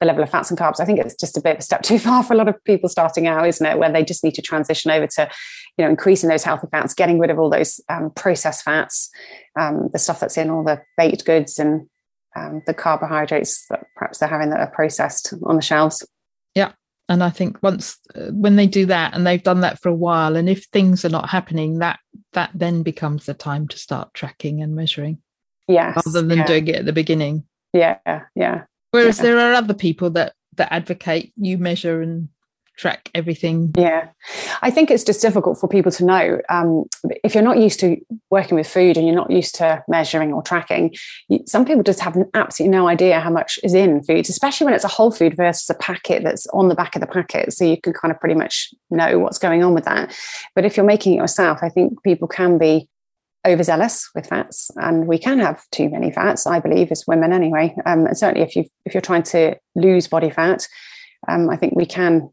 the level of fats and carbs. I think it's just a bit of a step too far for a lot of people starting out, isn't it? Where they just need to transition over to, you know, increasing those healthy fats, getting rid of all those um, processed fats, um, the stuff that's in all the baked goods and um, the carbohydrates that perhaps they're having that are processed on the shelves. Yeah. And I think once uh, when they do that and they've done that for a while, and if things are not happening, that that then becomes the time to start tracking and measuring. Yes. Rather than yeah. doing it at the beginning. Yeah, yeah. Whereas yeah. there are other people that that advocate you measure and track everything. Yeah, I think it's just difficult for people to know um, if you're not used to working with food and you're not used to measuring or tracking. Some people just have absolutely no idea how much is in foods, especially when it's a whole food versus a packet that's on the back of the packet. So you can kind of pretty much know what's going on with that. But if you're making it yourself, I think people can be overzealous with fats, and we can have too many fats. I believe as women, anyway. Um, and certainly, if you if you're trying to lose body fat, um, I think we can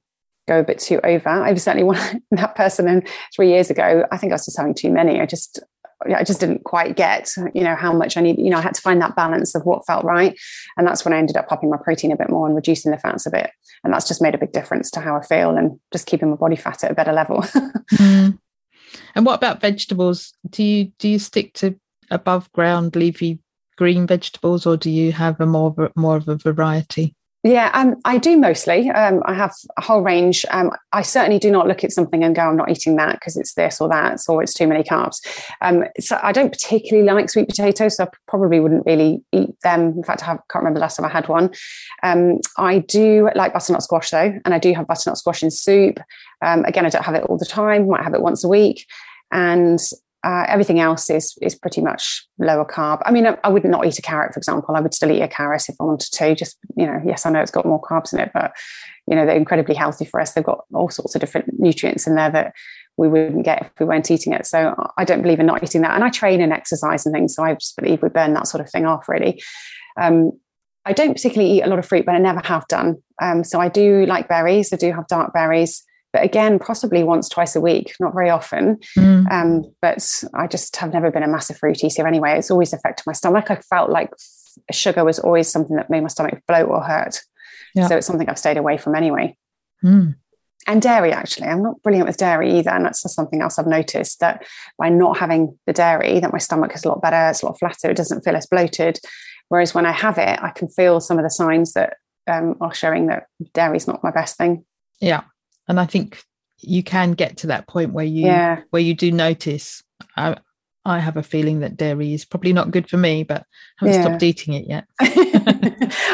go a bit too over. I was certainly one that person, and three years ago, I think I was just having too many. I just I just didn't quite get, you know, how much I need. You know, I had to find that balance of what felt right, and that's when I ended up upping my protein a bit more and reducing the fats a bit, and that's just made a big difference to how I feel and just keeping my body fat at a better level. mm. And what about vegetables? Do you do you stick to above ground leafy green vegetables, or do you have a more more of a variety? Yeah, um, I do mostly. Um, I have a whole range. Um, I certainly do not look at something and go, I'm not eating that because it's this or that, or it's too many carbs. Um, so I don't particularly like sweet potatoes, so I probably wouldn't really eat them. In fact, I have, can't remember the last time I had one. Um, I do like butternut squash though, and I do have butternut squash in soup. Um, again, I don't have it all the time, might have it once a week. And Uh, everything else is is pretty much lower carb. I mean, I, I, would not eat a carrot, for example. I would still eat a carrot if I wanted to. Just you know, yes, I know it's got more carbs in it, but you know, they're incredibly healthy for us. They've got all sorts of different nutrients in there that we wouldn't get if we weren't eating it. So I don't believe in not eating that. And I train and exercise and things, so I just believe we burn that sort of thing off really. Um, I don't particularly eat a lot of fruit, but I never have done. Um, so I do like berries. I do have dark berries but again, possibly once, twice a week, not very often. Mm. Um, but I just have never been a massive fruit eater anyway. It's always affected my stomach. I felt like sugar was always something that made my stomach bloat or hurt. Yeah. So it's something I've stayed away from anyway. Mm. And dairy, actually, I'm not brilliant with dairy either. And that's just something else I've noticed that by not having the dairy, that my stomach is a lot better, it's a lot flatter, it doesn't feel as bloated. Whereas when I have it, I can feel some of the signs that um, are showing that dairy is not my best thing. Yeah and I think you can get to that point where you yeah. where you do notice. I I have a feeling that dairy is probably not good for me, but I haven't yeah. stopped eating it yet.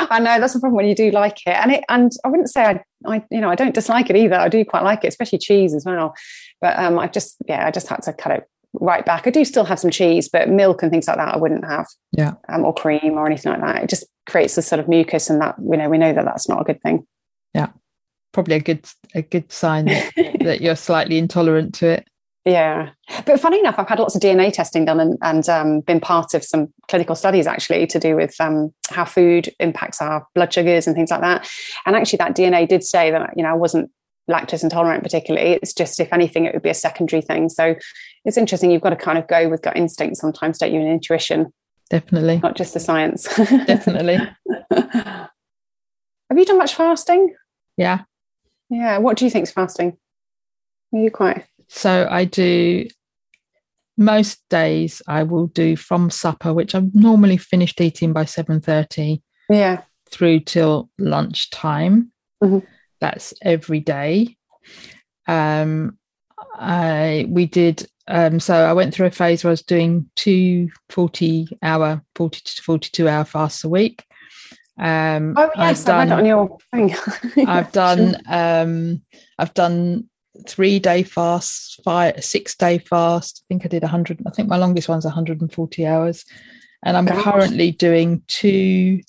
I know that's the problem when you do like it, and it and I wouldn't say I, I you know I don't dislike it either. I do quite like it, especially cheese as well. But um, I just yeah I just had to cut it right back. I do still have some cheese, but milk and things like that I wouldn't have. Yeah, um, or cream or anything like that. It just creates a sort of mucus, and that you know we know that that's not a good thing. Yeah probably a good a good sign that, that you're slightly intolerant to it. Yeah, but funny enough, I've had lots of DNA testing done and, and um, been part of some clinical studies actually to do with um, how food impacts our blood sugars and things like that. And actually, that DNA did say that you know I wasn't lactose intolerant particularly. It's just if anything, it would be a secondary thing. So it's interesting. You've got to kind of go with gut instinct sometimes, don't you? And intuition. Definitely, not just the science. Definitely. Have you done much fasting? Yeah, yeah. What do you think is fasting? Are you quite? So I do most days I will do from supper, which I'm normally finished eating by 7.30. Yeah. Through till lunchtime. Mm-hmm. That's every day. Um I we did um so I went through a phase where I was doing two 40 hour, 40 to 42 hour fasts a week. Um, oh yes, I've done, I read it on your thing. I've done um, I've done three day fast, five six day fast. I think I did hundred. I think my longest one's 140 hours, and I'm Gosh. currently doing two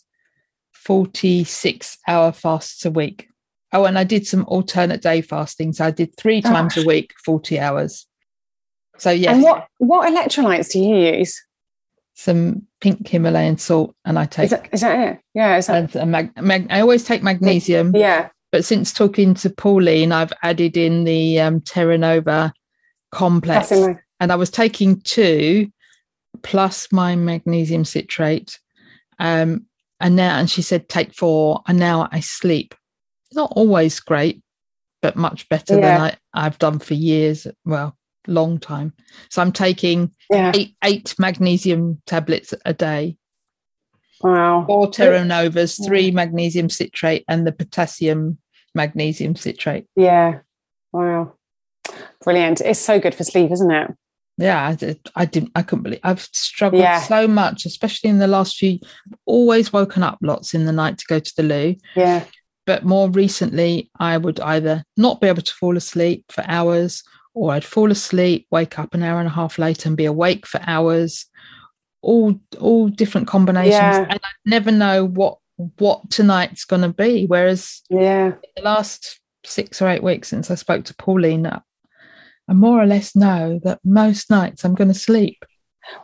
46 hour fasts a week. Oh, and I did some alternate day fasting. So I did three times Gosh. a week, 40 hours. So yeah. And what what electrolytes do you use? Some pink Himalayan salt, and I take. Is that, is that it? Yeah. Is that... And mag, mag, I always take magnesium. Yeah. But since talking to Pauline, I've added in the um, Terranova complex, and I was taking two plus my magnesium citrate. Um, and now, and she said take four, and now I sleep. Not always great, but much better yeah. than I, I've done for years. Well, long time. So I'm taking yeah. eight, eight magnesium tablets a day. Wow. Four Terranovas, three yeah. magnesium citrate, and the potassium magnesium citrate. Yeah. Wow. Brilliant. It's so good for sleep, isn't it? Yeah, I, did, I didn't. I couldn't believe. I've struggled yeah. so much, especially in the last few. Always woken up lots in the night to go to the loo. Yeah. But more recently, I would either not be able to fall asleep for hours, or I'd fall asleep, wake up an hour and a half later and be awake for hours. All all different combinations. Yeah. And I never know what what tonight's gonna be. Whereas yeah, the last six or eight weeks since I spoke to Pauline, I more or less know that most nights I'm gonna sleep.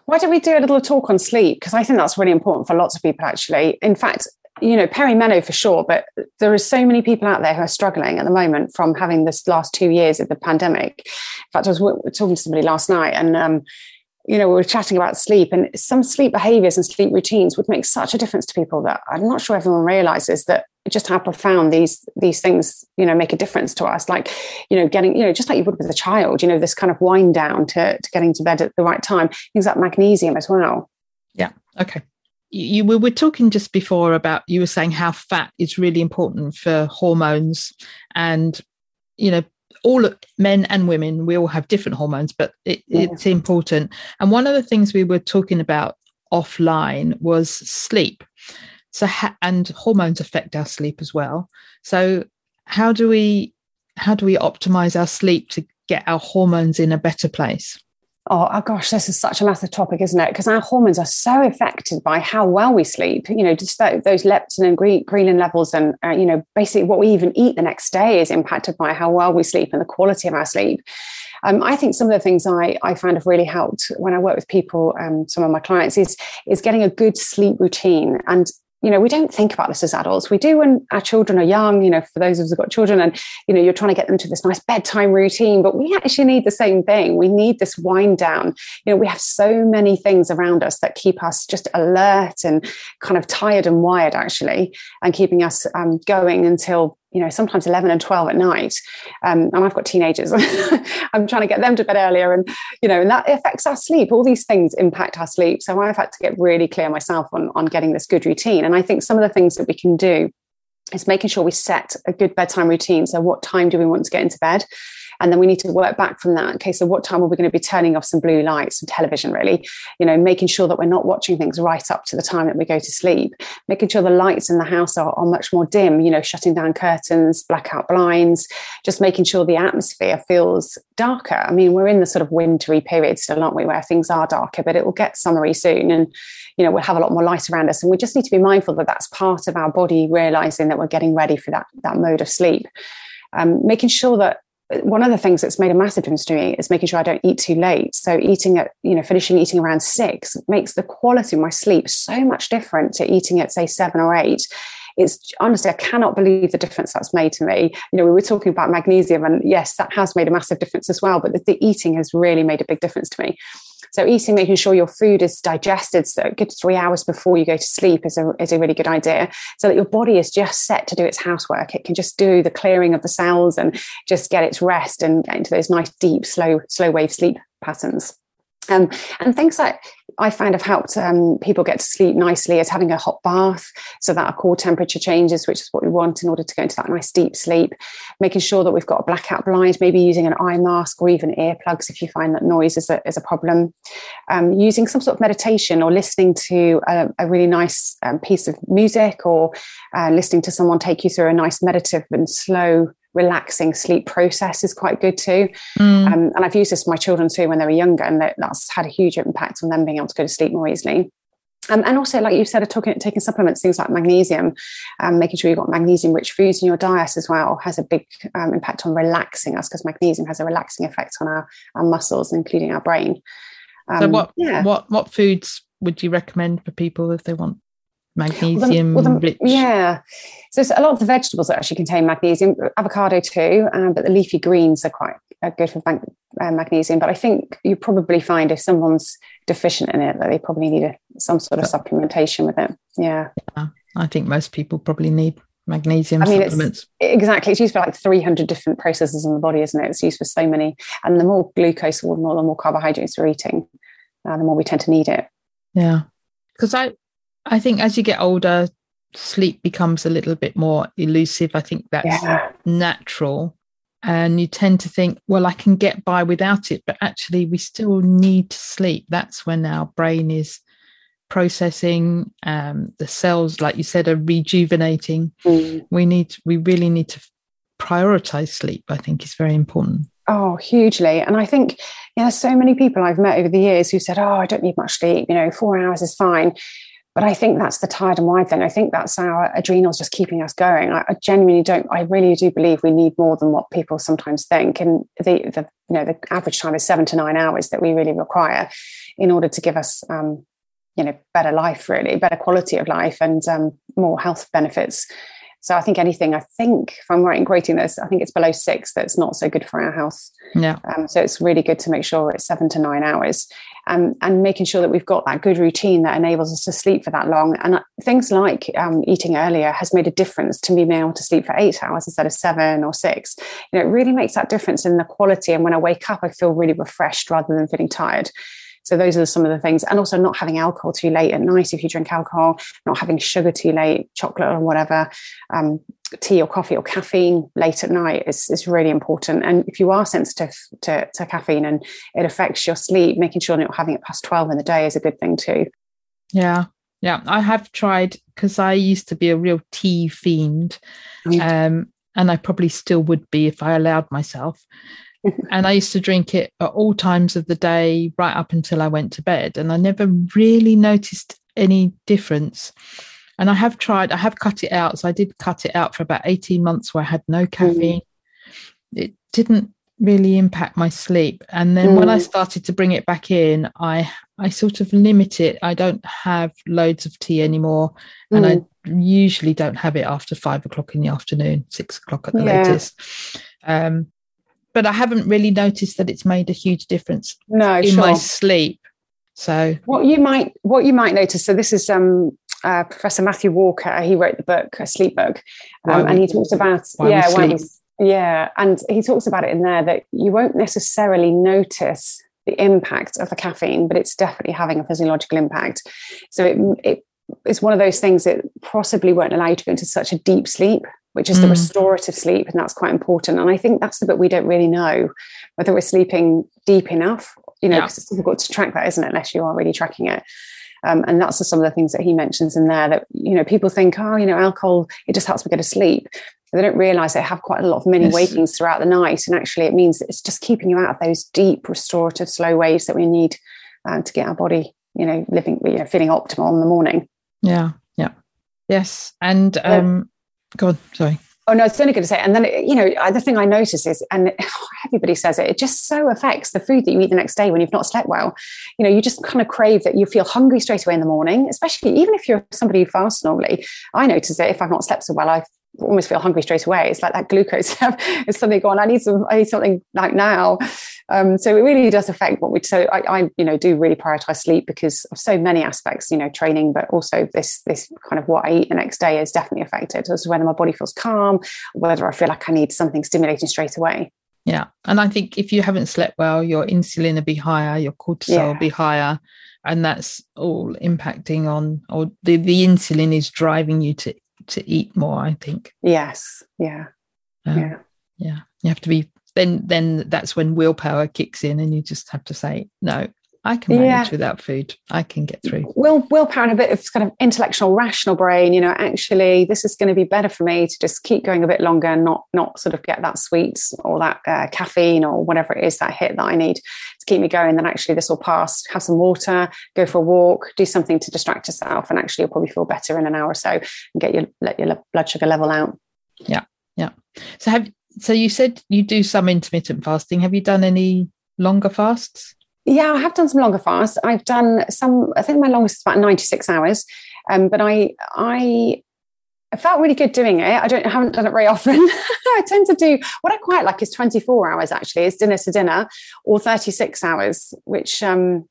Why don't we do a little talk on sleep? Because I think that's really important for lots of people, actually. In fact, you know, Perry perimeno for sure, but there are so many people out there who are struggling at the moment from having this last two years of the pandemic. In fact, I was talking to somebody last night and, um, you know, we were chatting about sleep and some sleep behaviors and sleep routines would make such a difference to people that I'm not sure everyone realizes that just how profound these these things you know make a difference to us. Like you know getting you know just like you would with a child you know this kind of wind down to, to getting to bed at the right time things like magnesium as well. Yeah. Okay you we were talking just before about you were saying how fat is really important for hormones. And you know all men and women we all have different hormones but it, yeah. it's important. And one of the things we were talking about offline was sleep. So ha- and hormones affect our sleep as well. So how do we how do we optimize our sleep to get our hormones in a better place Oh, oh, gosh, this is such a massive topic, isn't it? Because our hormones are so affected by how well we sleep. You know, just that, those leptin and ghrelin levels, and uh, you know, basically what we even eat the next day is impacted by how well we sleep and the quality of our sleep. Um, I think some of the things I, I find have really helped when I work with people, um, some of my clients, is is getting a good sleep routine and you know, we don't think about this as adults. We do when our children are young, you know, for those of us who've got children and, you know, you're trying to get them to this nice bedtime routine, but we actually need the same thing. We need this wind down. You know, we have so many things around us that keep us just alert and kind of tired and wired actually, and keeping us um, going until you know, sometimes 11 and 12 at night. Um, and I've got teenagers. I'm trying to get them to bed earlier. And, you know, and that affects our sleep. All these things impact our sleep. So I've had to get really clear myself on, on getting this good routine. And I think some of the things that we can do is making sure we set a good bedtime routine. So what time do we want to get into bed? And then we need to work back from that. Okay so what time are we going to be turning off some blue lights some television really? You know making sure that we're not watching things right up to the time that we go to sleep. Making sure the lights in the house are, are much more dim you know shutting down curtains blackout blinds. Just making sure the atmosphere feels darker. I mean we're in the sort of wintry period still aren't we where things are darker but it will get summery soon. And you know we'll have a lot more light around us. And we just need to be mindful that that's part of our body realizing that we're getting ready for that that mode of sleep. Um, making sure that one of the things that's made a massive difference to me is making sure I don't eat too late. So eating at, you know, finishing eating around six makes the quality of my sleep so much different to eating at say seven or eight. It's honestly, I cannot believe the difference that's made to me. You know, we were talking about magnesium, and yes, that has made a massive difference as well. But the, the eating has really made a big difference to me. So eating, making sure your food is digested, so a good three hours before you go to sleep is a, is a really good idea. So that your body is just set to do its housework. It can just do the clearing of the cells and just get its rest and get into those nice, deep, slow, slow wave sleep patterns. Um, and things that I find have helped um, people get to sleep nicely is having a hot bath so that our core temperature changes, which is what we want in order to go into that nice deep sleep. Making sure that we've got a blackout blind, maybe using an eye mask or even earplugs if you find that noise is a, is a problem. Um, using some sort of meditation or listening to a, a really nice um, piece of music or uh, listening to someone take you through a nice meditative and slow relaxing sleep process is quite good too. Mm. Um, and I've used this for my children too when they were younger, and that's had a huge impact on them being able to go to sleep more easily. Um, and also, like you said, talking, taking supplements, things like magnesium, um, making sure you've got magnesium rich foods in your diet as well has a big um, impact on relaxing us because magnesium has a relaxing effect on our, our muscles, including our brain. so, um, what, yeah. what, what foods would you recommend for people if they want magnesium well, the, well, the. Yeah. So a lot of the vegetables that actually contain magnesium, avocado too, um, but the leafy greens are quite uh, good for uh, magnesium. But I think you probably find if someone's deficient in it, that they probably need a, some sort of supplementation with it. Yeah. yeah. I think most people probably need magnesium I mean, supplements. It's, exactly. It's used for like 300 different processes in the body, isn't it? It's used for so many. And the more glucose or the more, the more carbohydrates we're eating, uh, the more we tend to need it. Yeah. Because I, I think as you get older, sleep becomes a little bit more elusive. I think that's yeah. natural. And you tend to think, well, I can get by without it. But actually, we still need to sleep. That's when our brain is processing. Um, the cells, like you said, are rejuvenating. Mm. We need, we really need to prioritize sleep. I think is very important. Oh, hugely. And I think, you know, there's so many people I've met over the years who said, Oh, I don't need much sleep, you know, four hours is fine. But I think that's the tired and wide thing. I think that's our adrenals just keeping us going. I, I, genuinely don't. I really do believe we need more than what people sometimes think. And the, the you know the average time is seven to nine hours that we really require in order to give us um, you know better life, really better quality of life, and um, more health benefits. So I think anything, I think if I'm right in grading this, I think it's below six that's not so good for our health. Yeah. Um, so it's really good to make sure it's seven to nine hours um, and making sure that we've got that good routine that enables us to sleep for that long. And uh, things like um, eating earlier has made a difference to me being able to sleep for eight hours instead of seven or six. You know, it really makes that difference in the quality. And when I wake up, I feel really refreshed rather than feeling tired. So those are some of the things, and also not having alcohol too late at night if you drink alcohol, not having sugar too late, chocolate or whatever, um, tea or coffee or caffeine late at night is, is really important. And if you are sensitive to, to caffeine and it affects your sleep, making sure you're not having it past 12 in the day is a good thing too. Yeah. Yeah. I have tried because I used to be a real tea fiend. Mm. Um, and I probably still would be if I allowed myself. And I used to drink it at all times of the day, right up until I went to bed. And I never really noticed any difference. And I have tried, I have cut it out. So I did cut it out for about 18 months where I had no caffeine. Mm. It didn't really impact my sleep. And then mm. when I mm. started to bring it back in, I I sort of limit it. I don't have loads of tea anymore. And mm. I usually don't have it after five o'clock in the afternoon, six o'clock at the yeah. latest. Um, but I haven't really noticed that it's made a huge difference no, in sure. my sleep. So what you might what you might notice. So this is um, uh, Professor Matthew Walker. He wrote the book, a sleep book, um, and he talks about yeah, why yeah, and he talks about it in there that you won't necessarily notice the impact of the caffeine, but it's definitely having a physiological impact. So it, it it's one of those things that possibly won't allow you to go into such a deep sleep, which is mm. the restorative sleep, and that's quite important. And I think that's the bit we don't really know whether we're sleeping deep enough. You know, because yeah. it's difficult to track that, isn't it? Unless you are really tracking it. Um, and that's some of the things that he mentions in there that, you know, people think, oh, you know, alcohol, it just helps me go to sleep. They don't realize they have quite a lot of mini yes. wakings throughout the night. And actually, it means it's just keeping you out of those deep, restorative, slow waves that we need uh, to get our body, you know, living, you know, feeling optimal in the morning. Yeah. Yeah. Yes. And, um, yeah. Go on. Sorry. Oh no, it's only going to say. And then you know, the thing I notice is, and everybody says it, it just so affects the food that you eat the next day when you've not slept well. You know, you just kind of crave that you feel hungry straight away in the morning, especially even if you're somebody who fasts normally. I notice that if I've not slept so well, I almost feel hungry straight away. It's like that glucose is suddenly gone. I need some. I need something like now. Um, so it really does affect what we. So I, I, you know, do really prioritize sleep because of so many aspects. You know, training, but also this this kind of what I eat the next day is definitely affected. As whether my body feels calm, whether I feel like I need something stimulating straight away. Yeah, and I think if you haven't slept well, your insulin will be higher, your cortisol yeah. will be higher, and that's all impacting on, or the the insulin is driving you to to eat more i think. Yes. Yeah. Um, yeah. Yeah. You have to be then then that's when willpower kicks in and you just have to say no I can manage yeah. without food. I can get through. Will willpower and a bit of kind of intellectual, rational brain. You know, actually, this is going to be better for me to just keep going a bit longer and not not sort of get that sweets or that uh, caffeine or whatever it is that hit that I need to keep me going. Then actually, this will pass. Have some water, go for a walk, do something to distract yourself, and actually, you'll probably feel better in an hour or so and get your let your blood sugar level out. Yeah, yeah. So have so you said you do some intermittent fasting. Have you done any longer fasts? Yeah, I have done some longer fasts. I've done some. I think my longest is about ninety six hours. Um, but I I I felt really good doing it. I don't I haven't done it very often. I tend to do what I quite like is 24 hours actually, is dinner to dinner, or 36 hours, which um,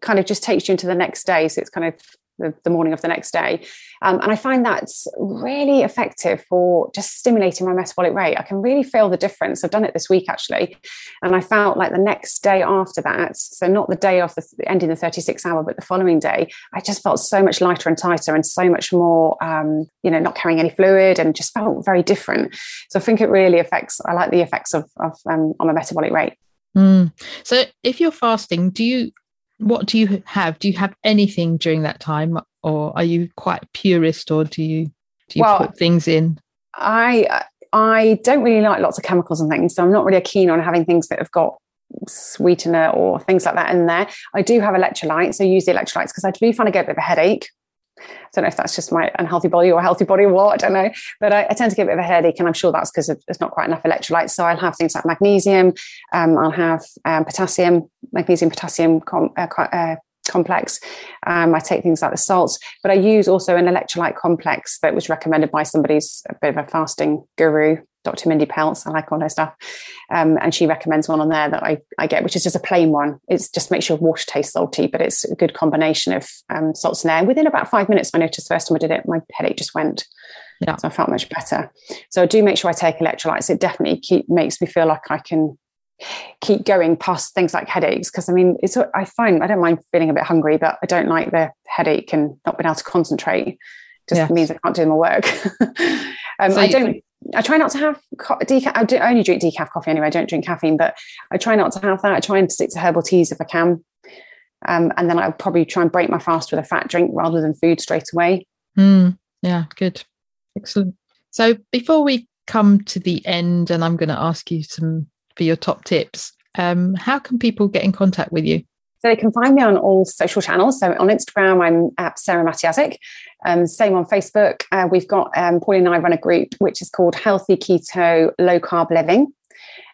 kind of just takes you into the next day. So it's kind of the, the morning of the next day. Um, and I find that's really effective for just stimulating my metabolic rate. I can really feel the difference. I've done it this week actually. And I felt like the next day after that, so not the day of the ending the 36 hour, but the following day, I just felt so much lighter and tighter and so much more, um, you know, not carrying any fluid and just felt very different. So I think it really affects, I like the effects of, of um, on my metabolic rate. Mm. So if you're fasting, do you what do you have? Do you have anything during that time, or are you quite purist, or do you do you well, put things in? I I don't really like lots of chemicals and things, so I'm not really keen on having things that have got sweetener or things like that in there. I do have electrolytes, so I use the electrolytes because I do find I get a bit of a headache. I don't know if that's just my unhealthy body or healthy body or what, I don't know. But I, I tend to get a bit of a headache, and I'm sure that's because there's not quite enough electrolytes. So I'll have things like magnesium, um, I'll have um, potassium, magnesium, potassium com- uh, uh, complex. Um, I take things like the salts, but I use also an electrolyte complex that was recommended by somebody's a bit of a fasting guru, Dr. Mindy Pelz. I like all her stuff. Um, and she recommends one on there that I, I get, which is just a plain one. It's just makes your water taste salty, but it's a good combination of um, salts and air. Within about five minutes, I noticed the first time I did it, my headache just went. Yeah. So I felt much better. So I do make sure I take electrolytes. It definitely keep, makes me feel like I can keep going past things like headaches because I mean it's I find I don't mind feeling a bit hungry but I don't like the headache and not being able to concentrate just yes. means I can't do my work um, so I don't I try not to have decaf I, do, I only drink decaf coffee anyway I don't drink caffeine but I try not to have that. I try and stick to herbal teas if I can. Um, and then I'll probably try and break my fast with a fat drink rather than food straight away. Mm, yeah good. Excellent. So before we come to the end and I'm going to ask you some for your top tips. Um, how can people get in contact with you? So they can find me on all social channels. So on Instagram, I'm at Sarah Matiatic. Um, same on Facebook. Uh, we've got um, Pauline and I run a group which is called Healthy Keto Low Carb Living.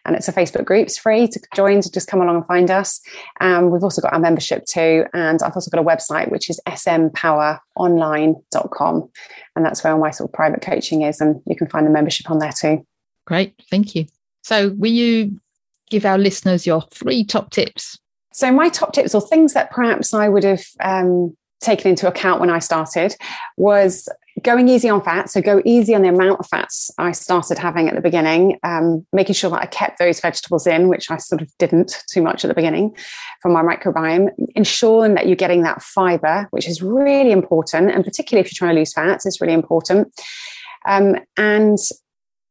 And it's a Facebook group. It's free to join, to just come along and find us. Um, we've also got our membership too. And I've also got a website, which is smpoweronline.com. And that's where all my sort of private coaching is. And you can find the membership on there too. Great. Thank you. So, will you give our listeners your three top tips so, my top tips or things that perhaps I would have um, taken into account when I started was going easy on fat. So, go easy on the amount of fats I started having at the beginning, um, making sure that I kept those vegetables in, which I sort of didn't too much at the beginning from my microbiome, ensuring that you're getting that fiber, which is really important. And particularly if you're trying to lose fat, it's really important. Um, and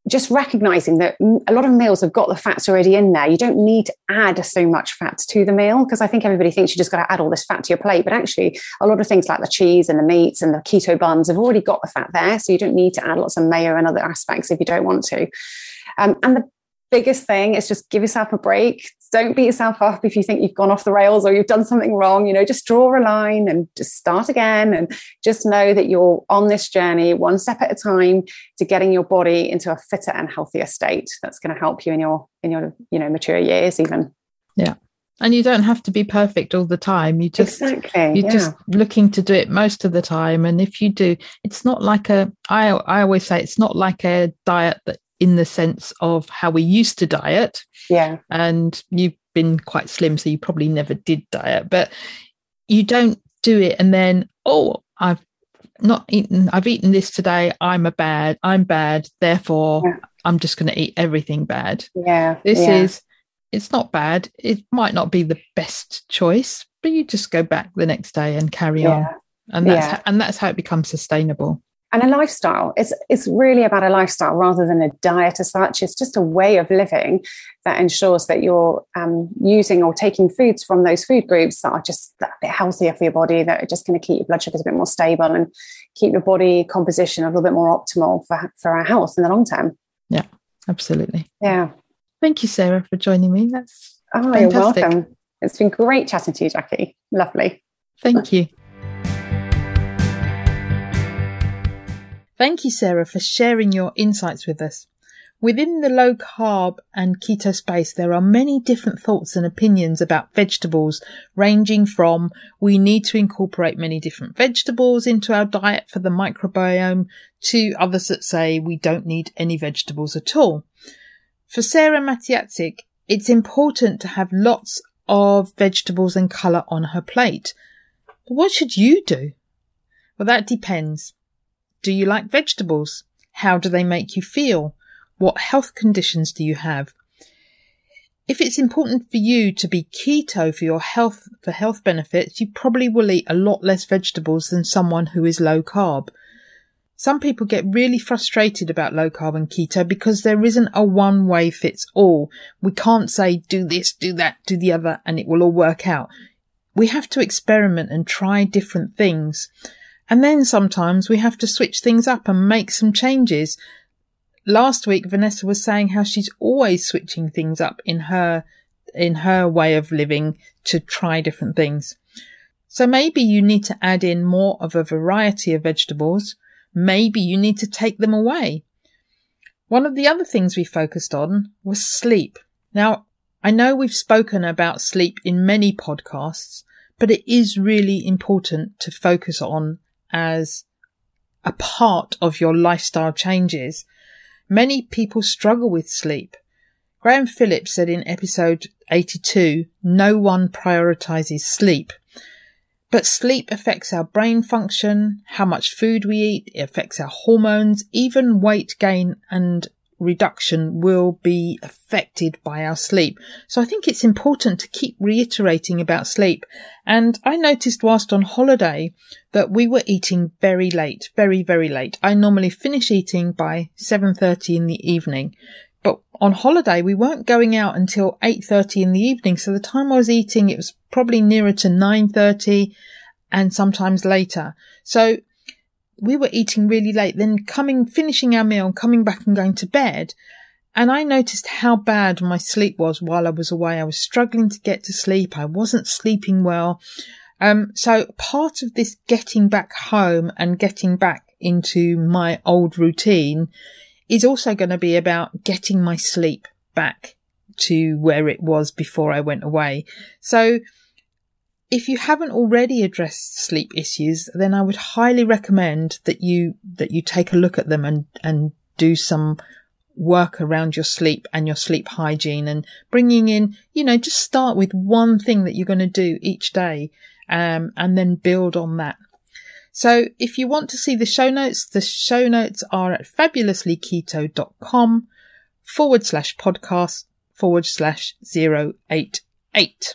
just recognizing that a lot of meals have got the fats already in there. You don't need to add so much fat to the meal because I think everybody thinks you just got to add all this fat to your plate. But actually, a lot of things like the cheese and the meats and the keto buns have already got the fat there. So you don't need to add lots of mayo and other aspects if you don't want to. Um, and the biggest thing is just give yourself a break. Don't beat yourself up if you think you've gone off the rails or you've done something wrong. You know, just draw a line and just start again and just know that you're on this journey one step at a time to getting your body into a fitter and healthier state. That's going to help you in your in your you know mature years even. Yeah. And you don't have to be perfect all the time. You just exactly, you're yeah. just looking to do it most of the time. And if you do, it's not like a I I always say it's not like a diet that in the sense of how we used to diet. Yeah. And you've been quite slim, so you probably never did diet, but you don't do it and then, oh, I've not eaten, I've eaten this today. I'm a bad, I'm bad. Therefore, yeah. I'm just going to eat everything bad. Yeah. This yeah. is, it's not bad. It might not be the best choice, but you just go back the next day and carry yeah. on. And that's, how, and that's how it becomes sustainable and a lifestyle. It's it's really about a lifestyle rather than a diet as such. It's just a way of living that ensures that you're um, using or taking foods from those food groups that are just a bit healthier for your body, that are just going to keep your blood sugars a bit more stable and keep your body composition a little bit more optimal for for our health in the long term. Yeah, absolutely. Yeah. Thank you, Sarah, for joining me. That's oh, fantastic. you're welcome. It's been great chatting to you, Jackie. Lovely. Thank you. Thank you, Sarah, for sharing your insights with us. Within the low carb and keto space, there are many different thoughts and opinions about vegetables, ranging from we need to incorporate many different vegetables into our diet for the microbiome to others that say we don't need any vegetables at all. For Sarah Matiatic, it's important to have lots of vegetables and colour on her plate. But what should you do? Well, that depends. Do you like vegetables? How do they make you feel? What health conditions do you have? If it's important for you to be keto for your health, for health benefits, you probably will eat a lot less vegetables than someone who is low carb. Some people get really frustrated about low carb and keto because there isn't a one way fits all. We can't say do this, do that, do the other, and it will all work out. We have to experiment and try different things. And then sometimes we have to switch things up and make some changes. Last week, Vanessa was saying how she's always switching things up in her, in her way of living to try different things. So maybe you need to add in more of a variety of vegetables. Maybe you need to take them away. One of the other things we focused on was sleep. Now, I know we've spoken about sleep in many podcasts, but it is really important to focus on as a part of your lifestyle changes. Many people struggle with sleep. Graham Phillips said in episode 82, no one prioritizes sleep. But sleep affects our brain function, how much food we eat, it affects our hormones, even weight gain and reduction will be affected by our sleep. So I think it's important to keep reiterating about sleep. And I noticed whilst on holiday that we were eating very late, very, very late. I normally finish eating by 7.30 in the evening. But on holiday, we weren't going out until 8.30 in the evening. So the time I was eating, it was probably nearer to 9.30 and sometimes later. So we were eating really late, then coming, finishing our meal, coming back and going to bed. And I noticed how bad my sleep was while I was away. I was struggling to get to sleep. I wasn't sleeping well. Um, so part of this getting back home and getting back into my old routine is also going to be about getting my sleep back to where it was before I went away. So if you haven't already addressed sleep issues, then I would highly recommend that you, that you take a look at them and, and do some work around your sleep and your sleep hygiene and bringing in, you know, just start with one thing that you're going to do each day, um, and then build on that. So if you want to see the show notes, the show notes are at fabulouslyketo.com forward slash podcast forward slash zero eight eight.